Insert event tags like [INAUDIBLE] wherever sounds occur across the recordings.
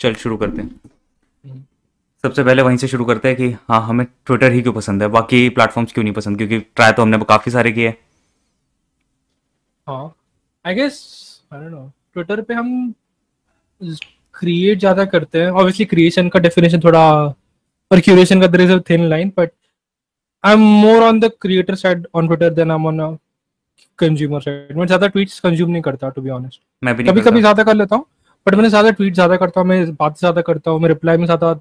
चल शुरू करते हैं। सबसे पहले वहीं से शुरू करते हैं कि हाँ हमें ट्विटर ही क्यों पसंद है? बाकी प्लेटफॉर्म्स क्यों नहीं पसंद? क्योंकि ट्राई तो हमने काफ़ी सारे किए। हाँ I guess I don't know Twitter पे हम क्रिएट ज़्यादा करते हैं। ऑब्वियसली क्रिएशन का डेफिनेशन थोड़ा और क्यूरेशन का there is a thin line but I am more on the creator side on Twitter then I am on consumer side मैं ज़्यादा ट्वीट्स कंज्यूम नहीं करता टू बी ऑनेस्ट मैं भी कभी कभी ज़्यादा कर लेता हूँ। बट मैंने ज़्यादा ट्वीट ज़्यादा करता हूँ मैं बात ज़्यादा करता हूँ मैं रिप्लाई में ज़्यादा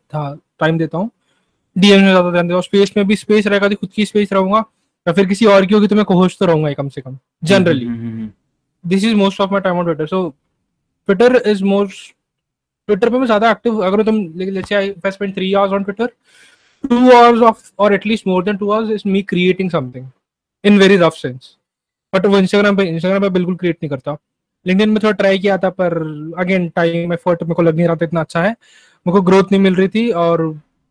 टाइम देता हूँ। डीएम में ज़्यादा ध्यान देता हूँ। स्पेस में भी स्पेस रहेगा तो खुद की स्पेस रहूँगा या फिर किसी और की होगी तो मैं कोहोस्ट तो रहूँगा कम से कम generally this is most of my time on Twitter so Twitter is most Twitter पे मैं ज़्यादा एक्टिव अगर तुम let's say I spend 3 hours on Twitter 2 hours off और at least more than 2 hours is me creating something in very rough sense but वो Instagram पे Instagram पे बिल्कुल क्रिएट नहीं करता। लिंक्डइन में थोड़ा ट्राई किया था पर अगेन टाइम एफर्ट मेरे को लग नहीं रहा था इतना अच्छा है। मेरे को ग्रोथ नहीं मिल रही थी और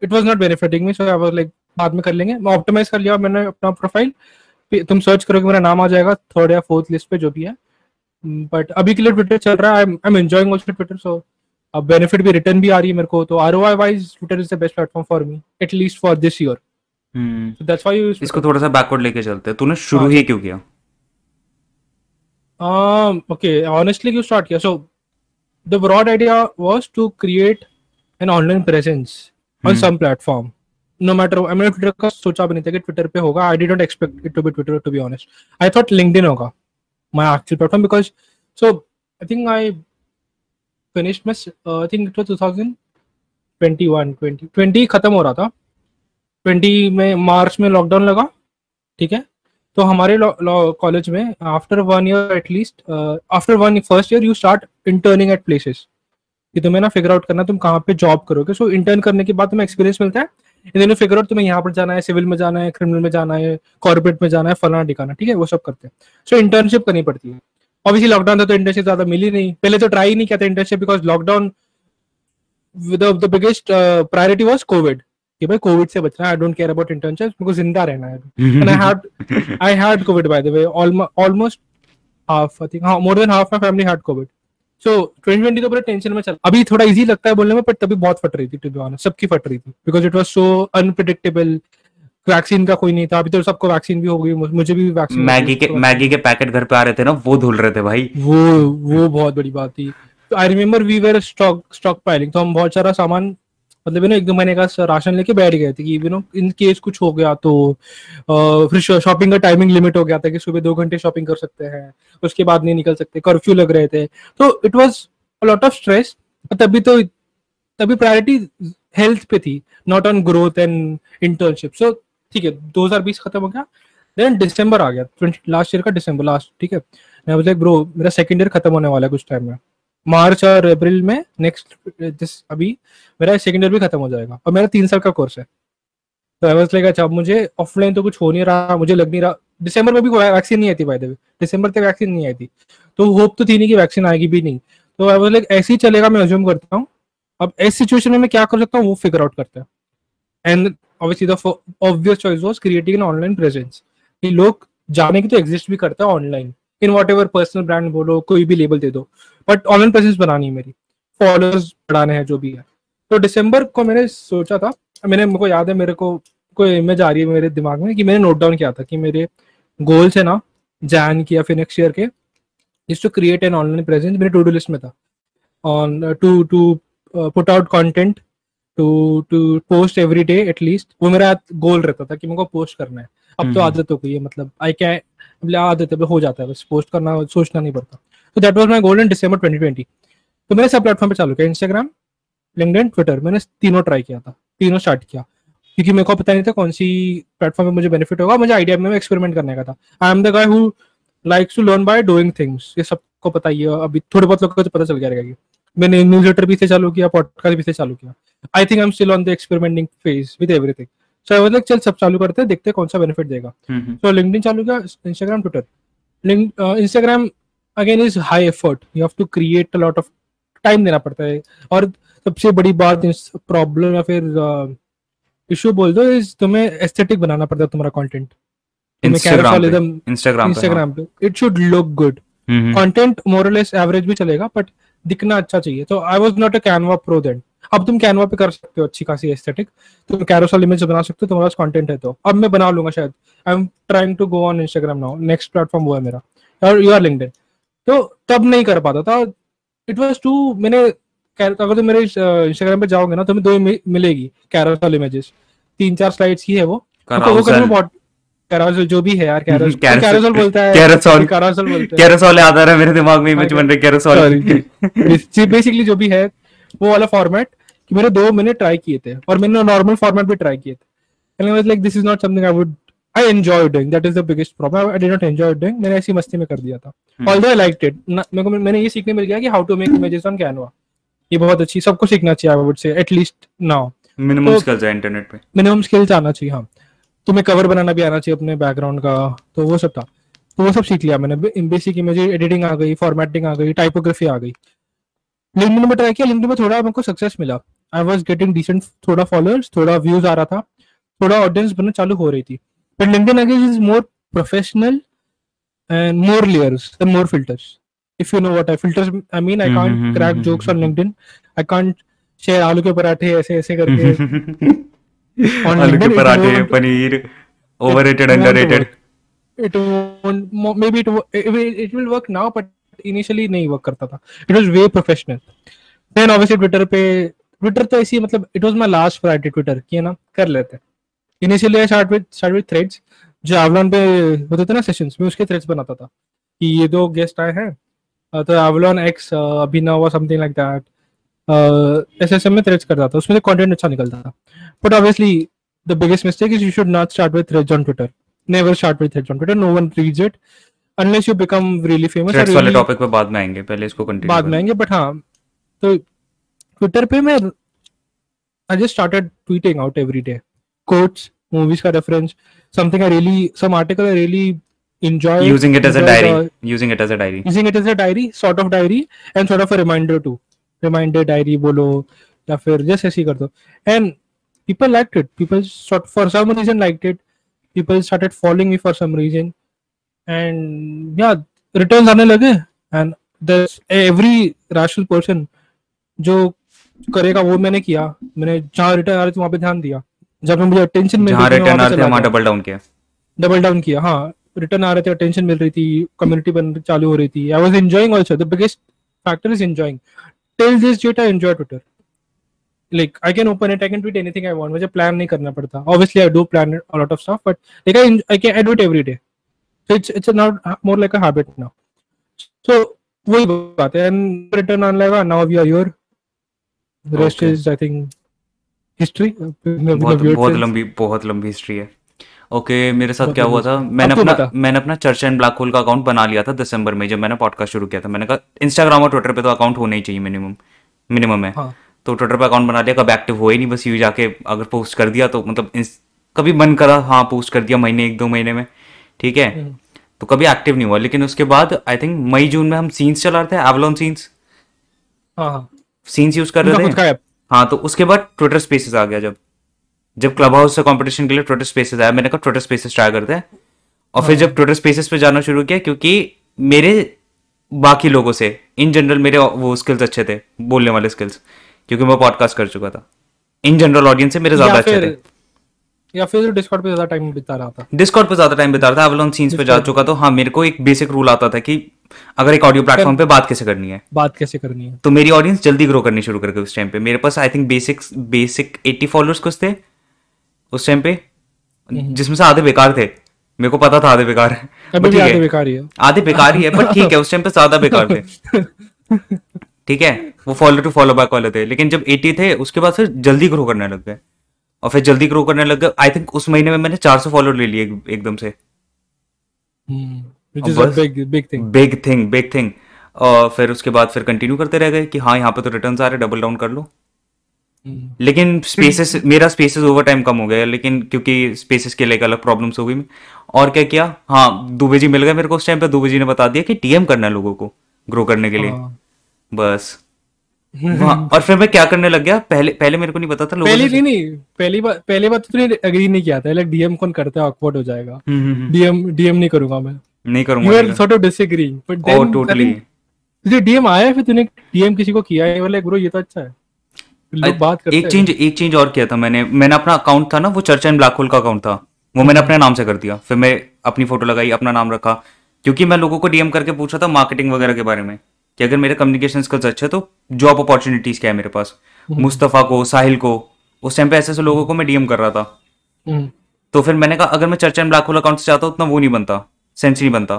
it was not benefiting me so I was like बाद में कर लेंगे। मैं ऑप्टिमाइज कर लिया मैंने अपना प्रोफ़ाइल तुम सर्च करोगे मेरा नाम आ जाएगा थर्ड या फोर्थ लिस्ट पे जो भी है। बट अभी के लिए ट्विटर चल रहा है। I am enjoying also Twitter so अब बेनिफिट भी रिटर्न भी आ रही है मेरे को तो ROI wise Twitter is the best platform for me at least for this year that's why इसको थोड़ा सा बैकवर्ड लेके चलते हैं। तूने शुरू हाँ। ही क्यों किया? Um, okay, honestly, you start here. So, the broad idea was to create an online presence on hmm. some platform. No matter, I mean, Twitter का सोचा भी नहीं था कि Twitter पे होगा. I didn't expect it to be Twitter, to be honest. I thought LinkedIn होगा my actual platform because so I think I finished my uh, I think it was 2021 20 20 खत्म हो रहा था 20 में मार्च में लॉकडाउन लगा ठीक है तो हमारे कॉलेज में after one year at least after one first year you start interning at places कि तुम्हें ना फिगर आउट करना तुम कहाँ पे जॉब करोगे। सो इंटर्न करने के बाद तुम्हें एक्सपीरियंस मिलता है। इन फिगर आउट तुम्हें यहाँ पर जाना है सिविल में जाना है क्रिमिनल में जाना है कॉर्पोरेट में जाना है फलाना ठिकाना ठीक है? वो सब करते हैं। सो so, इंटर्नशिप करनी पड़ती है। ऑब्वियसली लॉकडाउन था तो इंटर्नशिप ज़्यादा मिली नहीं। पहले तो ट्राई नहीं किया था internship because lockdown the biggest priority was COVID कि भाई कोविड से बचना I don't care about internship मेरे को ज़िंदा रहना है and I had I had COVID by the way almost half I think हाँ more than half my family had COVID so 2020 तो बड़े टेंशन में चल। अभी थोड़ा इजी लगता है बोलने में बट तभी बहुत फट रही थी टू बी ऑनेस्ट सबकी फट रही थी। Because it was so unpredictable vaccine का कोई नहीं था अभी तो सबको वैक्सीन भी हो गई मुझे भी वैक्सीन मैगी के मैगी के पैकेट घर पे आ रहे थे ना वो धुल रहे थे भाई। वो वो बहुत बड़ी बात थी। I remember we were stock stockpiling तो हम बहुत सारा सामान मतलब यू नो एक दो महीने का राशन लेके बैठ गए थे कि यू नो इन केस कुछ हो गया तो फिर शॉपिंग का टाइमिंग लिमिट हो गया था कि सुबह दो घंटे शॉपिंग कर सकते हैं, उसके बाद नहीं निकल सकते कर्फ्यू लग रहे थे। तो it was lot of stress तभी तो तभी प्रायोरिटी हेल्थ पे थी not on growth and internship so ठीक है 2020 खत्म हो गया देन दिसंबर आ गया लास्ट ईयर का दिसंबर लास्ट ठीक है। मैं लाइक ब्रो मेरा सेकंड ईयर खत्म होने वाला है कुछ टाइम में। मार्च और अप्रैल में नेक्स्ट दिस अभी, मेरा सेकेंड ईयर भी खत्म हो जाएगा। और मेरा तीन साल का कोर्स है। तो आई वाज लाइक अच्छा मुझे ऑफलाइन तो कुछ हो नहीं रहा, मुझे लग नहीं रहा। दिसंबर में भी वैक्सीन नहीं आई थी दिसंबर तक वैक्सीन नहीं आई थी। तो होप तो थी नहीं कि वैक्सीन आएगी भी नहीं। तो आई वाज लाइक ऐसे ही चलेगा, मैं अज्यूम करता हूँ। अब इस सिचुएशन में मैं क्या कर सकता हूँ, वो फिगर आउट करता है। And obviously the obvious choice was creating an online presence कि लोग जाने की तो एग्जिस्ट भी करते हैं online in whatever personal brand बोलो, कोई भी लेबल दे दो। बट ऑनलाइन प्रेजेंस बनानी है मेरी। फॉलोअर्स बढ़ाने हैं जो भी है। तो दिसंबर को मैंने सोचा था मैंने मेरे को याद है मेरे को कोई इमेज आ रही है मेरे दिमाग में कि मैंने नोट डाउन किया था कि मेरे गोल्स है ना जैन की या फिर नेक्स्ट ईयर के is to create an online presence मेरे टू डू लिस्ट में था। On to to put out content to to post every day at least वो मेरा गोल रहता था कि मेरे को पोस्ट करना है। अब तो हम्म। आदत हो गई है मतलब आई कैन आदत है हो जाता है बस पोस्ट करना सोचना नहीं पड़ता। तो that was my goal in December 2020 तो मैंने सब प्लेटफॉर्म पे चालू किया इंस्टाग्राम लिंक्डइन ट्विटर मैंने तीनों ट्राई किया था तीनों स्टार्ट किया। क्योंकि मेरे को पता नहीं था कौन सी प्लेटफॉर्म पे मुझे बेनिफिट होगा मुझे आइडिया में एक्सपेरिमेंट करने का था। I am the guy who likes to learn by doing things ये सबको पता ही है अभी थोड़े बहुत लोगों को तो पता चल गया रहेगा मैंने न्यूज़ लेटर भी से चालू किया पॉडकास्ट भी से चालू किया। I think I am still on the experimenting phase with everything so I was चल सब चालू करते हैं देखते हैं कौन सा बेनिफिट देगा। सो लिंक्डइन चालू किया Instagram Twitter Instagram again is high effort you have to create a lot of time देना पड़ता है। और सबसे बड़ी बात इस प्रॉब्लम या फिर इशू uh, बोल दो इज़ तुम्हें एस्थेटिक बनाना पड़ता है तुम्हारा कंटेंट इंस्टाग्राम इंस्टाग्राम पे it should look good content more less average भी चलेगा बट दिखना अच्छा चाहिए। तो I was not a Canva pro then अब तुम कैनवा पे कर सकते हो अच्छी खासी एस्थेटिक तुम कैरोसल इमेज बना सकते हो तुम्हारे पास कंटेंट है तो। अब मैं बना लूँगा शायद। I am trying to go on Instagram now next platform वो है मेरा। और यू आर लिंक्डइन तो तब नहीं कर पाता था। इट वॉज़ टू मैंने अगर तुम मेरे इंस्टाग्राम पे जाओगे ना तुम्हें दो मिलेगी कैरोसल इमेजेस तीन चार स्लाइड्स की है वो। तो वो करने बहुत कैरोसल जो भी है यार कैरोसल कैरोसल [LAUGHS] बोलता है कैरोसल कैरोसल बोलता है। कैरोसल याद आ रहा है मेरे दिमाग में इमेज बन रही कैरोसल बेसिकली जो भी है वो वाला फॉर्मेट कि मैंने दो महीने ट्राई किए थे और मैंने नॉर्मल फॉर्मेट भी ट्राई किए थे। Like this is not something I would I enjoy doing that is the biggest problem I did not enjoy doing मैंने ऐसी मस्ती में कर दिया था. ऑल्दो आई लाइक्ड इट मेरे को मैंने ये सीखने मिल गया कि how to make images on Canva ये बहुत अच्छी सबको सीखना चाहिए I would say at least now minimum skills है इंटरनेट पे. मिनिमम स्किल्स आना चाहिए हाँ. तुम्हें कवर बनाना भी आना चाहिए अपने बैकग्राउंड का. तो वो सब था. तो वो सब सीख लिया मैंने. बेसिक इमेज एडिटिंग आ गई फॉर्मेटिंग आ गई टाइपोग्राफी आ गई. लिंक्डइन में ट्राई किया लिंक्डइन में थोड़ा मेरे सक्सेस मिला. आई वाज गेटिंग डिसेंट थोड़ा फॉलोअर्स थोड़ा व्यूज़ आ रहा था. थोड़ा ऑडियंस बनना चालू हो रही थी. But LinkedIn again is more professional and more layers and more filters if you know what i filters i mean i can't mm-hmm, crack jokes on linkedin i can't share आलू के पराठे ऐसे ऐसे करके आलू के पराठे paneer overrated underrated it won't maybe it it will work now but initially नहीं वर्क करता था it was way professional then obviously Twitter पे ट्विटर तो ऐसी मतलब it was my last priority Twitter कि ना कर लेते initially I start with start with threads जो एवलॉन पे होते थे ना सेशंस में उसके थ्रेड्स बनाता था कि ये दो गेस्ट आए हैं। तो एवलॉन एक्स अभिनव और समथिंग लाइक दैट ऐसे ऐसे में थ्रेड्स करता था। उसमें से कंटेंट अच्छा निकलता था। But obviously the biggest mistake is you should not start with threads on Twitter never start with threads on Twitter no one reads it unless you become really famous threads वाले topic पे बाद में आएँगे पहले इसको continue बाद में आएँगे बट हाँ तो ट्विटर पे मैं I just started tweeting out every day quotes movies का reference something I really some article I really enjoy using it as a diary uh, using it as a diary using it as a diary sort of diary and sort of a reminder too reminder diary बोलो या फिर जैसे ऐसे कर दो and people liked it people sort for some reason liked it people started following me for some reason and yeah returns आने लगे and there's every rational person जो करेगा वो मैंने किया मैंने जहाँ रिटर्न आ रहे थे वहाँ पे ध्यान दिया जब मुझे अटेंशन मिल रही थी रिटर्न आ रहे थे वहाँ डबल डाउन किया। डबल डाउन किया हाँ। रिटर्न आ रहे थे अटेंशन मिल रही थी कम्युनिटी बन चालू हो रही थी। I was enjoying also the biggest factor is enjoying till this date I enjoy Twitter like I can open it I can tweet anything I want मुझे प्लान नहीं करना पड़ता। Obviously I do plan a lot of stuff but like I I can I do it every day so it's it's not more like a habit now so वही बात है and return on लगा now we are your rest is I think history बहुत बहुत लंबी बहुत लंबी history है। ओके okay, मेरे साथ क्या हुआ था? मैंने अपना मैंने अपना चर्च एंड ब्लैक होल का अकाउंट बना लिया था दिसंबर में जब मैंने पॉडकास्ट शुरू किया था। मैंने कहा इंस्टाग्राम और ट्विटर पे तो अकाउंट होना ही चाहिए मिनिमम मिनिमम है। हाँ. तो ट्विटर पे अकाउंट बना लिया कब एक्टिव हो ही नहीं बस यू जाके अगर पोस्ट कर दिया तो मतलब कभी मन करा हाँ पोस्ट कर दिया महीने एक दो महीने में। ठीक है? हम्म। तो कभी एक्टिव नहीं हुआ। लेकिन उसके बाद आई थिंक मई जून में हम सीन्स चला रहे थे एवलॉन सीन्स सीन्स यूज़ कर रहे थे। हाँ तो उसके बाद ट्विटर स्पेसेस आ गया जब। जब क्लब हाउस से कंपटीशन के लिए ट्विटर स्पेसेस आया मैंने कहा ट्विटर स्पेसेस ट्राई करते हैं। और फिर जब ट्विटर स्पेसेस पे जाना शुरू किया क्योंकि मेरे बाकी लोगों से इन जनरल मेरे वो स्किल्स अच्छे थे बोलने वाले स्किल्स क्योंकि मैं पॉडकास्ट कर चुका था। इन जनरल ऑडियंस से मेरे ज़्यादा अच्छे थे। या फिर डिस्कॉर्ड पे ज़्यादा टाइम बिता रहा था? डिस्कॉर्ड पे ज़्यादा टाइम बिता रहा था एवलॉन सीन्स पे जा चुका तो हाँ मेरे को एक बेसिक रूल आता था कि अगर एक ऑडियो प्लेटफॉर्म पे बात कैसे करनी है? बात कैसे करनी है? तो मेरी ऑडियंस जल्दी ग्रो करनी शुरू कर गई उस टाइम पे। मेरे पास I think basic basic 80 followers कुछ थे उस टाइम पे हम्म। जिसमें से आधे बेकार थे। मेरे को पता था आधे बेकार। है आधे बेकार ही है। आधे बेकार ही है पर ठीक है उस टाइम पे ज़्यादा बेकार थे। [LAUGHS] ठीक है? वो फॉलो टू फॉलो बैक वाले थे। लेकिन जब 80 थे उसके बाद फिर जल्दी ग्रो करने लग गए। और फिर जल्दी ग्रो करने लग गए। आई थिंक उस महीने में मैंने 400 फॉलोअर ले लिए एकदम से। बिग थिंग बिग थिंग और फिर उसके बाद फिर कंटिन्यू करते रह गए कि हाँ यहाँ पे तो रिटर्न आ रहे डबल डाउन कर लो। Hmm. लेकिन स्पेसेस मेरा स्पेसेस ओवर टाइम कम हो गया लेकिन क्योंकि स्पेसेस के लिए अलग प्रॉब्लम्स हो गई। और क्या किया? हाँ दुबे जी मिल गए मेरे को उस टाइम पे। दुबे जी ने बता दिया कि टीएम करना है लोगों को ग्रो करने के लिए। हाँ। बस। [LAUGHS] और फिर मैं क्या करने लग गया? पहले पहले मेरे को नहीं पता था पहली नहीं नहीं पहली बार पहली बार तो तूने एग्री नहीं किया था। लाइक डीएम कौन करता है? ऑकवर्ड हो जाएगा। डीएम डीएम नहीं करूँगा मैं। नहीं करूँगा you are sort of disagreeing but then totally तुझे डीएम आया फिर तूने डीएम किसी को किया है? बोले ब्रो ये तो अच्छा है। लोग बात करते एक चेंज एक चेंज और किया था मैंने। मैंने अपना अकाउंट था ना वो चर्च एंड ब्लैक होल का अकाउंट था। वो मैंने अपने नाम से कर दिया। फिर मैं अपनी फ़ोटो लगाई अपना नाम रखा। क्योंकि मैं लोगों को डीएम करके पूछा था मार्केटिंग वगैरह के बारे में। कि अगर मेरे कम्युनिकेशन स्किल्स अच्छे तो जॉब अपॉर्चुनिटीज़ क्या है मेरे पास? हम्म। मुस्तफ़ा को साहिल को उस टाइम पे ऐसे ऐसे लोगों को मैं डीएम कर रहा था। हम्म। तो फिर मैंने कहा अगर मैं church and black hole account से जाता उतना वो नहीं बनता सेंस नहीं बनता।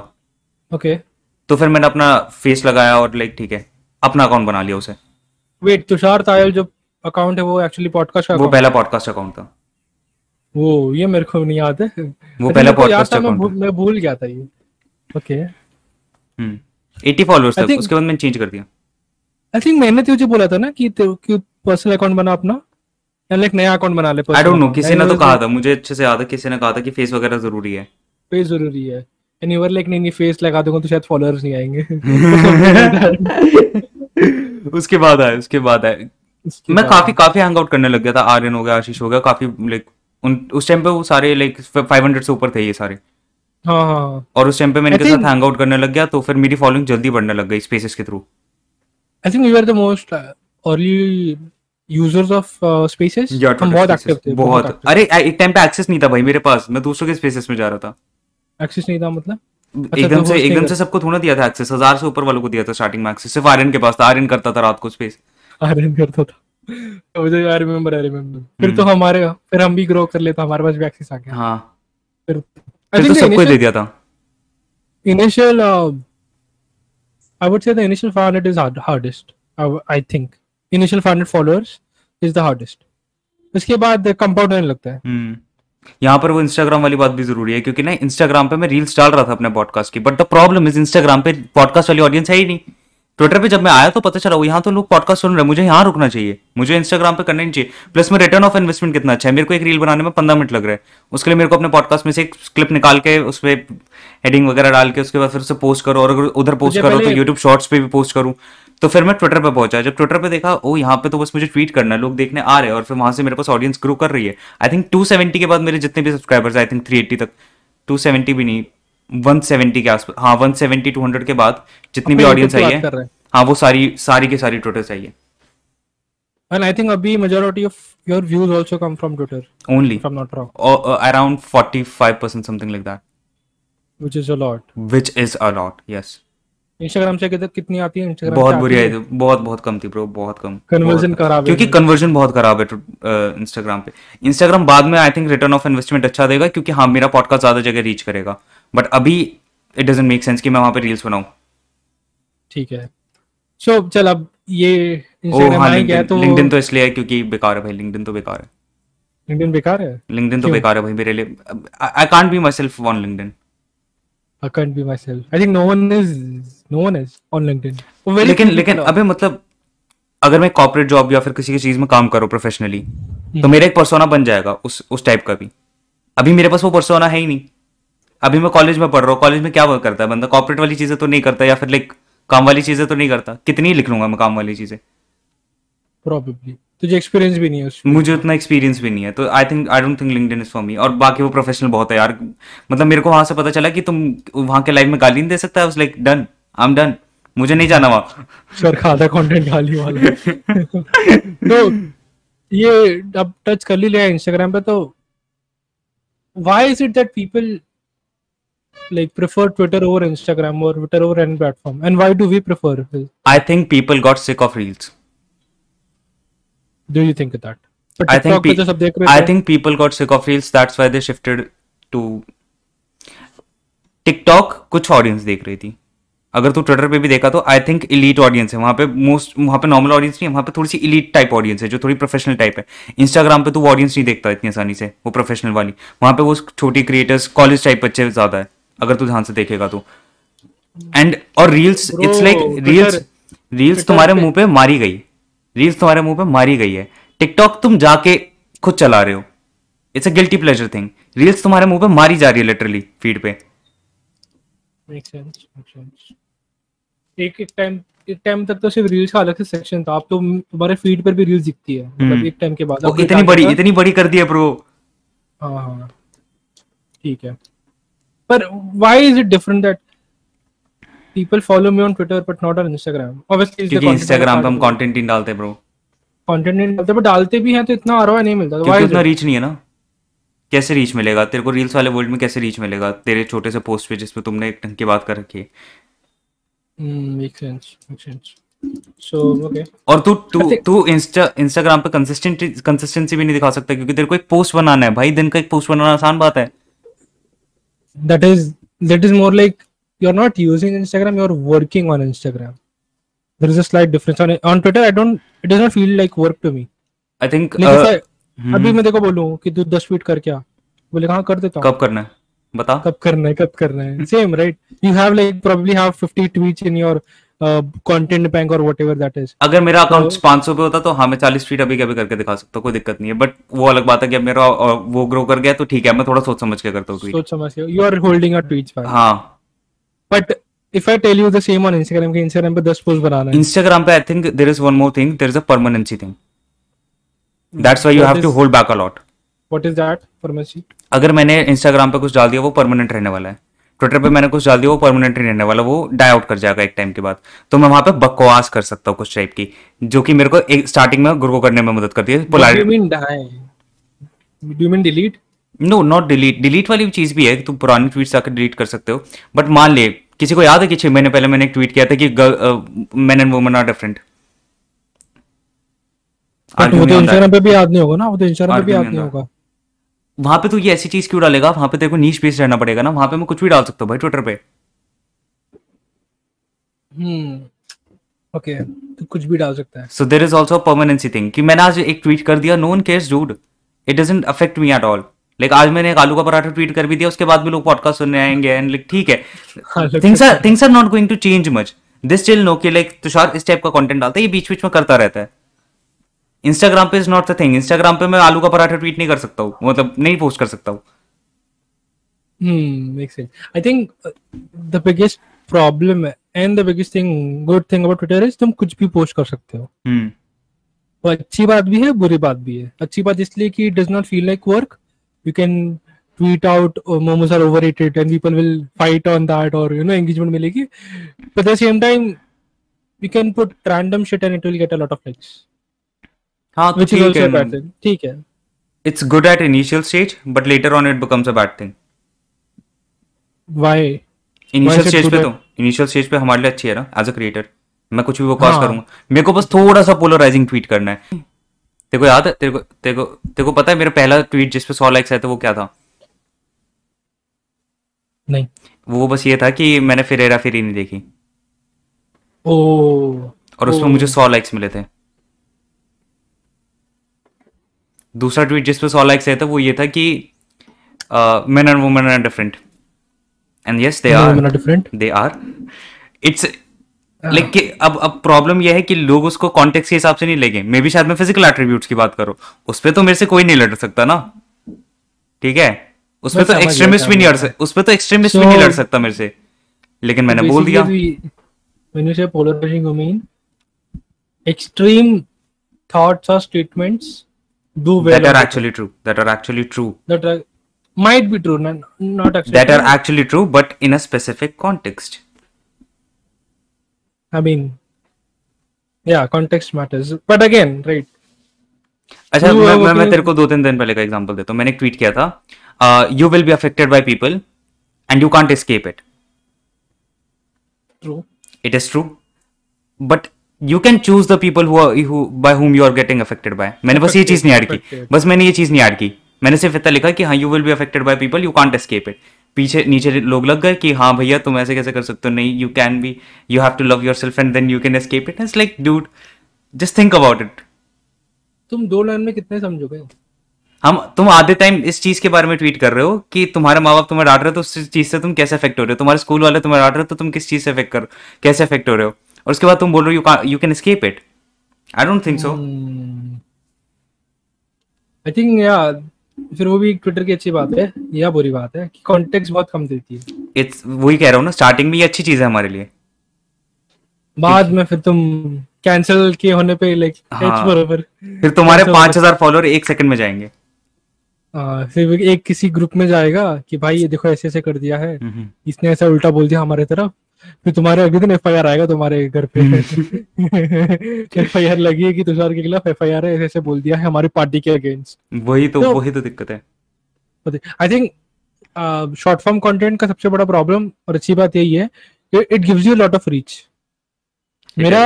ओके तो फिर मैंने अपना फेस लगाया और लाइक ठीक है अपना अकाउंट बना लिया उसे। वेट तुषार तायल जो अकाउंट है वो एक्चुअली पॉडकास्ट का वो पहला पॉडकास्ट अकाउंट था। वो ये मेरे को नहीं याद है। वो पहला पॉडकास्ट अकाउंट मैं भूल गया था ये। ओके हम्म। 80 फॉलोअर्स थे उसके बाद मैंने चेंज कर दिया। आई थिंक मैंने तुझे बोला था ना कि कि पर्सनल अकाउंट बना अपना या लाइक नया अकाउंट बना ले आई डोंट नो किसी ने तो कहा था मुझे अच्छे से याद है किसी ने कहा था कि फेस वगैरह ज़रूरी है। फेस ज़रूरी है। एंड यू लाइक नहीं नहीं फेस लगा दूँगा तो शायद फॉलोअर्स नहीं आएँगे। [LAUGHS] उसके बाद आए उसके बाद आए। मैं काफ़ी काफ़ी हैंग आउट करने लग गया था आर्यन हो गया आशीष हो गया काफ़ी लाइक उन उस टाइम पे वो सारे लाइक 500 से ऊपर थे ये सारे। हाँ हाँ और उस टाइम पे मैंने के साथ हैंग आउट करने लग गया तो फिर मेरी फॉलोइंग जल्दी बढ़ने लग गई स्पेसेस के through I think you are the most early users of spaces हम बहुत एक्टिव थे बहुत अरे एक टाइम पे एक्सेस नहीं था भाई मेरे पास मैं दूसरों के स्पेसेस में जा रहा था। एक्सेस नहीं था मतलब? अच्छा, एकदम तो से एकदम से सबको थोड़ा दिया था एक्सेस हज़ार से ऊपर वालों को दिया था स्टार्टिंग में एक्सेस सिर्फ़ आर्यन के पास था आर्यन करता था रात को स्पेस आर्यन करता था। [LAUGHS] मुझे आई रिमेंबर आई रिमेंबर फिर तो हम्म। हमारे फिर हम भी ग्रो कर लेते हमारे पास भी एक्सेस आ गया। हाँ। फिर फिर तो सबको दे दिया था। Initial I would say the initial 500 is hardest I think initial 500 followers is the hardest उसके बाद कंपाउंड होने लगता है। हम्म। यहाँ पर वो इंस्टाग्राम वाली बात भी ज़रूरी है क्योंकि ना इंस्टाग्राम पे मैं रील्स डाल रहा था अपने पॉडकास्ट की but the problem is Instagram पे पॉडकास्ट वाली ऑडियंस है ही नहीं। ट्विटर पे जब मैं आया तो पता चला यहाँ तो लोग पॉडकास्ट सुन रहे हैं मुझे यहाँ रुकना चाहिए। मुझे इंस्टाग्राम पे करना नहीं चाहिए। प्लस में रिटर्न ऑफ़ इन्वेस्टमेंट कितना अच्छा है। मेरे को एक रील बनाने में पंद्रह मिनट लग रहे हैं। उसके लिए मेरे को अपने पॉडकास्ट में से एक क्लिप निकाल के उस पर हेडिंग वगैरह डाल के उसके बाद फिर उसे पोस्ट करो और अगर उधर पोस्ट करो तो यूट्यूब शॉर्ट्स पे भी पोस्ट करूँ। तो फिर मैं ट्विटर पर पहुँचा। जब ट्विटर पर देखा ओ यहाँ पे तो बस मुझे ट्वीट करना है लोग देखने आ रहे हैं और फिर वहाँ से मेरे पास ऑडियंस ग्रो कर रही है। आई थिंक 270 के बाद मेरे जितने भी सब्सक्राइबर्स आई थिंक 380 तक। 270 भी नहीं 170 के आसपास हाँ 170 200 के बाद जितनी भी ऑडियंस आई है हाँ वो सारी सारी की सारी ट्विटर से आई है And I think अभी majority of your views also come from Twitter. Only. If I'm not wrong. Or, uh, around 45%, something like that. Which is a lot. Which is a lot, yes. Instagram से कितनी आती है? Instagram बहुत बुरी आई थी बहुत बहुत कम थी ब्रो बहुत कम। कन्वर्जन खराब क्योंकि कन्वर्जन बहुत खराब है इंस्टाग्राम पे। इंस्टाग्राम बाद में I think return of investment अच्छा देगा क्योंकि हाँ मेरा पॉडकास्ट ज़्यादा जगह रीच करेगा। बट अभी इट डजेंट मेक सेंस कि मैं वहाँ पे रील्स बनाऊँ। ठीक है। सो चल अब ये इंस्टाग्राम हाँ, गया तो लिंक्डइन तो इसलिए है क्योंकि बेकार है भाई लिंक्डइन तो बेकार है। लिंक्डइन बेकार है? लिंक्डइन तो बेकार है भाई मेरे लिए I can't be myself on LinkedIn I can't be myself. I think no one is no one is on LinkedIn. लेकिन लेकिन अबे मतलब अगर मैं कॉर्पोरेट जॉब या फिर किसी की चीज़ में काम करूँ प्रोफेशनली तो hmm. मेरा एक परसोना बन जाएगा उस उस टाइप का भी। अभी मेरे पास वो परसोना है ही नहीं। अभी मैं कॉलेज में पढ़ रहा हूँ कॉलेज में क्या वर्क करता है बंदा? कॉर्पोरेट वाली चीज़ें तो नहीं करता या फिर लाइक काम वाली चीज़ें तो नहीं करता। कितनी लिख लूँगा मैं काम वाली चीज़ें? प्रोबेबली तुझे एक्सपीरियंस भी नहीं है उसमें मुझे उतना एक्सपीरियंस भी नहीं है तो I think I don't think LinkedIn is for me और बाकी वो प्रोफेशनल बहुत है यार। मतलब मेरे को वहाँ से पता चला कि तुम वहाँ के लाइफ में गाली नहीं दे सकता है like done I am done मुझे नहीं जाना वहाँ। सर खादा कंटेंट खाली वाले [LAUGHS] तो ये अब टच कर ली लिया इंस्टाग्राम पे तो why is it that people like prefer Twitter over Instagram और Twitter over any platform and why do we prefer I think people got sick of reels do you think that I think people सब देख रहे हैं I think people got sick of reels that's why they shifted to TikTok कुछ audience देख रही थी। अगर तू ट्विटर पे भी देखा तो आई थिंक इलीट ऑडियंस है। वहाँ पे मोस्ट वहाँ पे नॉर्मल ऑडियंस नहीं है वहाँ पे थोड़ी सी इलीट टाइप ऑडियंस है जो थोड़ी प्रोफेशनल टाइप है। इंस्टाग्राम पे तो वो ऑडियंस नहीं देखता इतनी आसानी से वो प्रोफेशनल वाली। वहाँ पे वो छोटी क्रिएटर्स कॉलेज टाइप बच्चे ज़्यादा है अगर तू ध्यान से देखेगा तो। एंड और reels it's like reels reels तुम्हारे मुँह पे मारी गई। रील्स तुम्हारे मुँह पे मारी गई है। टिकटॉक तुम जाके खुद चला रहे हो। It's a guilty pleasure thing reels तुम्हारे मुँह पे मारी जा रही है लिटरली फ़ीड पे। एक एक टाइम एक टाइम तक तो सिर्फ़ रील्स का अलग से सेक्शन था। अब तो तुम्हारे फ़ीड पर भी रील्स दिखती है। मतलब हम्म। एक टाइम के बाद। अब इतनी बड़ी इतनी बड़ी कर दी है ब्रो हाँ हाँ। ठीक है। पर why is it different that people follow me on Twitter but not on Instagram. Obviously, क्योंकि Instagram पे हम कंटेंट नहीं डालते ब्रो कंटेंट नहीं डालते बट डालते भी हैं तो इतना आरओआई नहीं मिलता। क्योंकि उतना रीच नहीं है ना। कैसे रीच मिलेगा? तेरे को रील्स वाले वर्ल्ड में कैसे रीच मिलेगा? तेरे छोटे से पोस्ट पे जिसमें तुमने एक ढंग की बात कर रखी है। ओके और तू तू तू इंस्टा इंस्टाग्राम पे कंसिस्टेंट कंसिस्टेंसी भी नहीं दिखा सकता क्योंकि तेरे को एक पोस्ट बनाना है भाई दिन का एक पोस्ट बनाना आसान बात है that is that is more like you're not using Instagram, you're working on Instagram. There is a slight difference on on Twitter. I don't. It does not feel like work to me. I think. Uh, hmm. अभी मैं देखो बोलूँ कि तू दस tweet कर क्या बोले कहाँ कर देता हूँ कब करना है बता। कब करना है कब करना है? Same right you have like probably have 50 tweets in your content bank और व्हाटएवर दैट इज़ अगर मेरा अकाउंट so, 500 पे होता तो हाँ मैं 40 ट्वीट अभी कभी करके दिखा सकता कोई दिक्कत नहीं है। बट वो अलग बात है कि अब मेरा वो ग्रो कर गया तो ठीक है मैं थोड़ा सोच समझ के करता हूँ सोच समझ के। You are holding a tweets हाँ। But if I tell you the same on Instagram कि Instagram पे 10 पोस्ट बनाना है। Instagram पे I think there is one more thing there is a permanency thing. That's why you what have is, to hold back a lot what is that permanency? अगर मैंने Instagram पे कुछ डाल दिया वो परमानेंट रहने वाला है। ट्विटर पे मैंने कुछ डाल दिया वो परमानेंट नहीं रहने वाला वो डाई आउट कर जाएगा एक टाइम के बाद। तो मैं वहाँ पे बकवास कर सकता हूँ कुछ टाइप की जो कि मेरे को एक स्टार्टिंग में ग्रो करने में मदद करती है। Polarity no not delete delete वाली चीज़ भी है तुम पुरानी ट्वीट आकर डिलीट कर सकते हो। बट मान ले किसी को याद है कि छह महीने पहले मैंने एक ट्वीट किया था कि man and woman are different वो तो इंस्टाग्राम पे भी याद नहीं होगा ना? वो तो इंस्टाग्राम पे भी याद नहीं होगा। वहाँ पे तो ये ऐसी चीज़ क्यों डालेगा? वहाँ पे तेरे को नीच बेस्ड रहना पड़ेगा ना। वहाँ पे मैं कुछ भी डाल सकता हूँ भाई ट्विटर पे। हम्म ओके तो कुछ भी डाल सकता है। So there is also permanency thing कि मैंने आज एक ट्वीट कर दिया no one cares dude it doesn't affect me at all like आज मैंने एक आलू का पराठा ट्वीट कर भी दिया उसके बाद भी लोग पॉडकास्ट सुनने आएँगे एंड लाइक ठीक है। Things are things are not going to change much this still no कि लाइक तुषार इस टाइप का कंटेंट डालता है ये बीच बीच में करता रहता है। इंस्टाग्राम पे is not the thing Instagram पे मैं आलू का पराठा ट्वीट नहीं कर सकता हूँ। मतलब नहीं पोस्ट कर सकता हूँ। I think the biggest problem and the biggest thing good thing about Twitter is तुम कुछ भी पोस्ट कर सकते हो। Hmm. वो अच्छी बात भी है बुरी बात भी है। अच्छी बात इसलिए कि it does not feel like work you can tweet out momos are over and people will fight on that और यू नो एंगेजमेंट मिलेगी. But the same time you can put random shit and it will get a lot of likes हाँ a bad thing. ठीक है। It's good at initial stage but later on it becomes a bad thing. Why? Initial stage पे तो initial stage पे हमारे लिए अच्छी है ना as a creator मैं कुछ भी वो कॉस्ट करूँगा। मेरे को बस थोड़ा सा पोलराइजिंग ट्वीट करना है। तेरे को याद है? तेरे को तेरे को तेरे को पता है मेरा पहला ट्वीट जिस पे सौ लाइक्स आए थे वो क्या था? नहीं। वो बस ये था कि मैंने फिर हेरा फेरी नहीं देखी। ओ और उसमें मुझे सौ लाइक्स मिले थे। दूसरा ट्वीट जिस पे सौ लाइक्स आए थे वो ये था कि man and women are different and yes they are different they are it's लेकिन अब अब प्रॉब्लम यह है कि लोग उसको कॉन्टेक्स्ट के हिसाब से नहीं लेंगे. मे भी शायद मैं फ़िज़िकल एट्रीब्यूट्स की बात करूँ. उस पर तो मेरे से कोई नहीं लड़ सकता ना. ठीक है? उस पर तो एक्सट्रीमिस्ट भी नहीं लड़ सकता उस पर तो एक्सट्रीमिस्ट भी नहीं लड़ सकता मेरे से. लेकिन मैंने बोल दिया। when you say polarizing you mean extreme thoughts or statements do well that are actually true that are actually true that are, might be true not, not actually that are actually true but in a specific context I mean, yeah, context matters. But again, right? अच्छा मैं मैं, मैं तेरे को दो तीन दिन पहले का एग्जांपल देता हूँ मैंने एक ट्वीट किया था you will be affected by people and you can't escape it true it is true but you can choose the people by whom you are getting affected by मैंने बस ये चीज़ नहीं ऐड की। बस मैंने ये चीज़ नहीं ऐड की। मैंने सिर्फ़ इतना लिखा कि हाँ you will be affected by people you can't escape it पीछे नीचे लोग लग गए कि हाँ भैया तुम ऐसे कैसे कर सकते हो? नहीं you can be you have to love yourself and then you can escape it it's like dude just think about it तुम दो लाइन में कितने समझोगे? हम तुम आधे टाइम इस चीज़ के बारे में ट्वीट कर रहे हो कि तुम्हारे माँ बाप तुम्हें डांट रहे हो तो उस चीज़ से तुम कैसे अफेक्ट हो रहे हो? तुम्हारे स्कूल वाले तुम्हें डांट रहे हो तो तुम किस चीज़ से अफेक्ट कर कैसे अफेक्ट हो रहे हो? और उसके बाद तुम बोल रहे हो you can escape it I don't think so I think या फिर वो भी ट्विटर की अच्छी बात है या बुरी बात है कि कॉन्टेक्स्ट बहुत कम देती है। इट्स वही कह रहा हूँ ना स्टार्टिंग में ये अच्छी चीज़ है हमारे लिए। बाद में फिर तुम कैंसिल के होने पे लाइक हाँ, बराबर। फिर तुम्हारे पाँच हज़ार फॉलोअर एक सेकंड में जाएँगे। आ, फिर एक किसी ग्रुप में जाएगा कि भाई ये देखो ऐसे ऐसे कर दिया है। इसने ऐसा उल्टा बोल दिया हमारे तरफ़। फिर तुम्हारे अगले दिन एफ़ आएगा तुम्हारे घर पे। एफ़ आई आर लगी है कि तुषार के खिलाफ एफ़ आई आर ऐसे बोल दिया है हमारी पार्टी के अगेंस्ट वही तो, तो वही तो दिक्कत है। I think short form content का सबसे बड़ा प्रॉब्लम और अच्छी बात यही है it gives you lot of reach मेरा